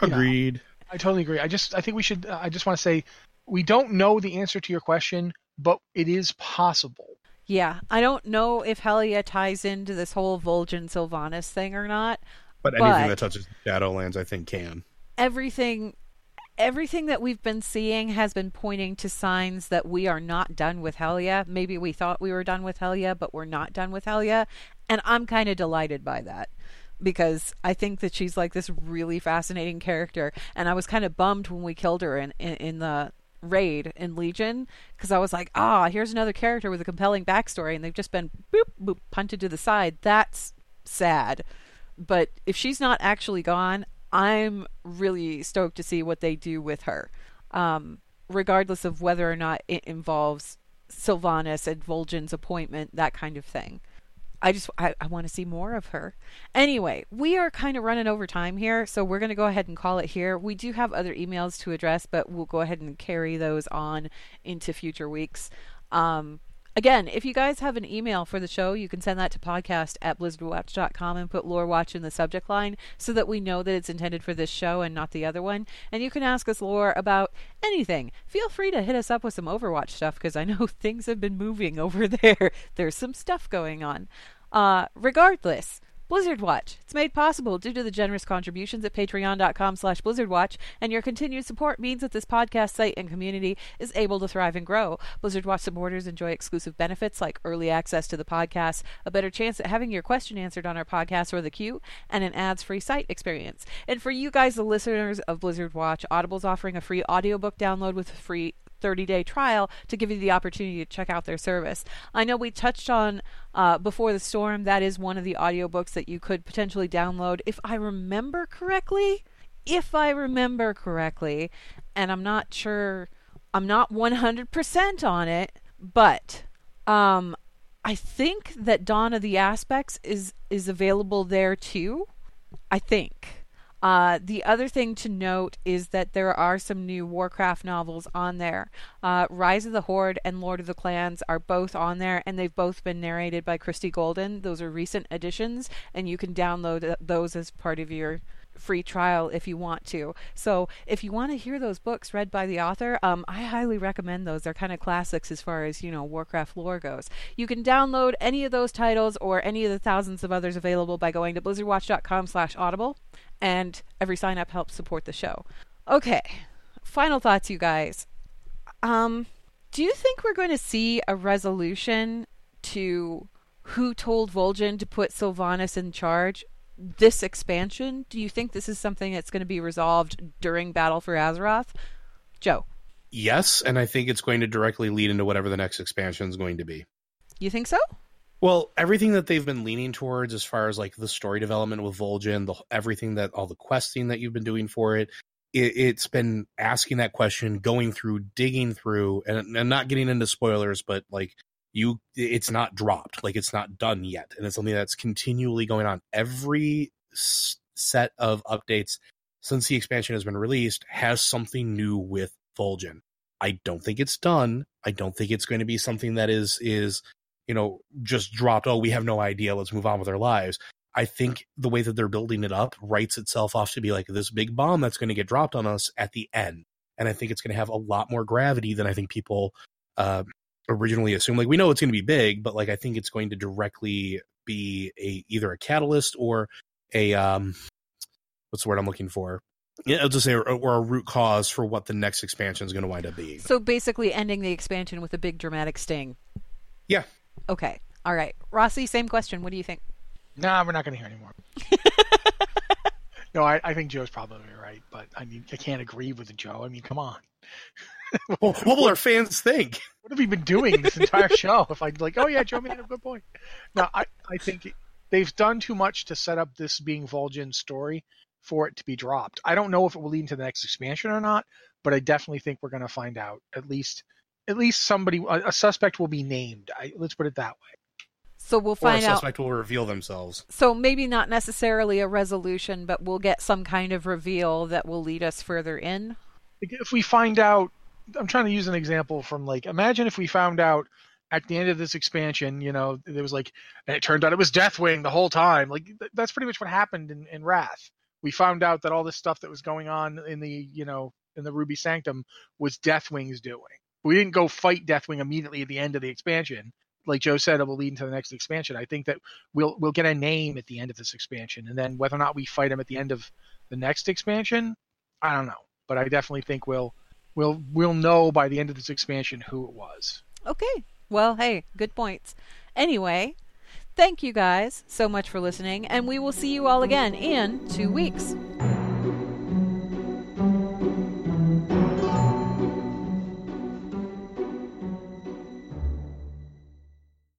Agreed. I totally agree. I just I think we should uh, I just want to say we don't know the answer to your question, but it is possible. yeah, I don't know if Helya ties into this whole Vol'jin Sylvanas thing or not. But anything But- that touches Shadowlands, I think, can. everything everything that we've been seeing has been pointing to signs that we are not done with Helya. Maybe we thought we were done with Helya, but we're not done with Helya. And I'm kind of delighted by that because I think that she's like this really fascinating character. And I was kind of bummed when we killed her in, in, in the raid in Legion because I was like, ah, here's another character with a compelling backstory. And they've just been boop, boop, punted to the side. That's sad. But if she's not actually gone, I'm really stoked to see what they do with her, um, regardless of whether or not it involves Sylvanas and Vol'jin's appointment, that kind of thing. I just I, I want to see more of her. Anyway, we are kind of running over time here, so we're going to go ahead and call it here. We do have other emails to address, but we'll go ahead and carry those on into future weeks. Um, Again, if you guys have an email for the show, you can send that to podcast at blizzardwatch.com and put lore watch in the subject line so that we know that it's intended for this show and not the other one. And you can ask us lore about anything. Feel free to hit us up with some Overwatch stuff because I know *laughs* things have been moving over *laughs* there. There's some stuff going on. Uh, regardless, Blizzard Watch. It's made possible due to the generous contributions at patreon.com slash blizzardwatch, and your continued support means that this podcast site and community is able to thrive and grow. Blizzard Watch supporters enjoy exclusive benefits like early access to the podcast, a better chance at having your question answered on our podcast or the queue, and an ads-free site experience. And for you guys, the listeners of Blizzard Watch, Audible's offering a free audiobook download with free 30 day trial to give you the opportunity to check out their service. I know we touched on uh, Before the Storm, that is one of the audiobooks that you could potentially download, if I remember correctly. If I remember correctly, and I'm not sure, I'm not 100% on it, but um, I think that Dawn of the Aspects is is available there too. I think. Uh, the other thing to note is that there are some new Warcraft novels on there. Uh, Rise of the Horde and Lord of the Clans are both on there, and they've both been narrated by Christie Golden. Those are recent additions, and you can download those as part of your free trial if you want to. So if you want to hear those books read by the author, um, I highly recommend those. They're kind of classics as far as you know Warcraft lore goes. You can download any of those titles or any of the thousands of others available by going to blizzardwatch.com/audible, and every sign up helps support the show. Okay, final thoughts, you guys. Um, do you think we're going to see a resolution to who told Vol'jin to put Sylvanas in charge this expansion? Do you think this is something that's going to be resolved during Battle for Azeroth? Joe, Yes, and I think it's going to directly lead into whatever the next expansion is going to be. you think so? Well, everything that they've been leaning towards, as far as like the story development with Vol'jin, the everything that all the questing that you've been doing for it, it it's been asking that question, going through, digging through, and, and not getting into spoilers, but like you, it's not dropped, like it's not done yet, and it's something that's continually going on. Every set of updates since the expansion has been released has something new with Vol'jin. I don't think it's done. I don't think it's going to be something that is is you know just dropped. Oh, we have no idea. Let's move on with our lives. I think the way that they're building it up writes itself off to be like this big bomb that's going to get dropped on us at the end, and I think it's going to have a lot more gravity than I think people uh, originally assumed. Like we know it's going to be big, but like I think it's going to directly be a either a catalyst or a um what's the word I'm looking for? Yeah, I'll just say or, or a root cause for what the next expansion is going to wind up being. So basically, ending the expansion with a big dramatic sting. Yeah. Okay. All right. Rossi, same question. What do you think? Nah, we're not going to hear anymore. *laughs* no, I, I think Joe's probably right, but I mean, I can't agree with Joe. I mean, come on. *laughs* Well, what will our *laughs* fans think? what have we been doing this entire *laughs* show? If I'd like, oh yeah, Joe made a good point. No, I, I think they've done too much to set up this being Vol'jin's story for it to be dropped. I don't know if it will lead into the next expansion or not, but I definitely think we're going to find out. At least, at least somebody, a, a suspect will be named. I, let's put it that way. So we'll Or a find out. suspect will reveal themselves. So maybe not necessarily a resolution, but we'll get some kind of reveal that will lead us further in. If we find out i'm trying to use an example from like imagine if we found out at the end of this expansion you know there was like and it turned out it was deathwing the whole time like th- that's pretty much what happened in, in wrath. We found out that all this stuff that was going on in the you know in the ruby sanctum was deathwing's doing. We didn't go fight deathwing immediately at the end of the expansion. Like joe said it will lead into the next expansion. I think that we'll we'll get a name at the end of this expansion and then whether or not we fight him at the end of the next expansion i don't know. But i definitely think we'll we'll we'll know by the end of this expansion who it was. Okay. Well, hey, good points. Anyway, thank you guys so much for listening, and we will see you all again in two weeks.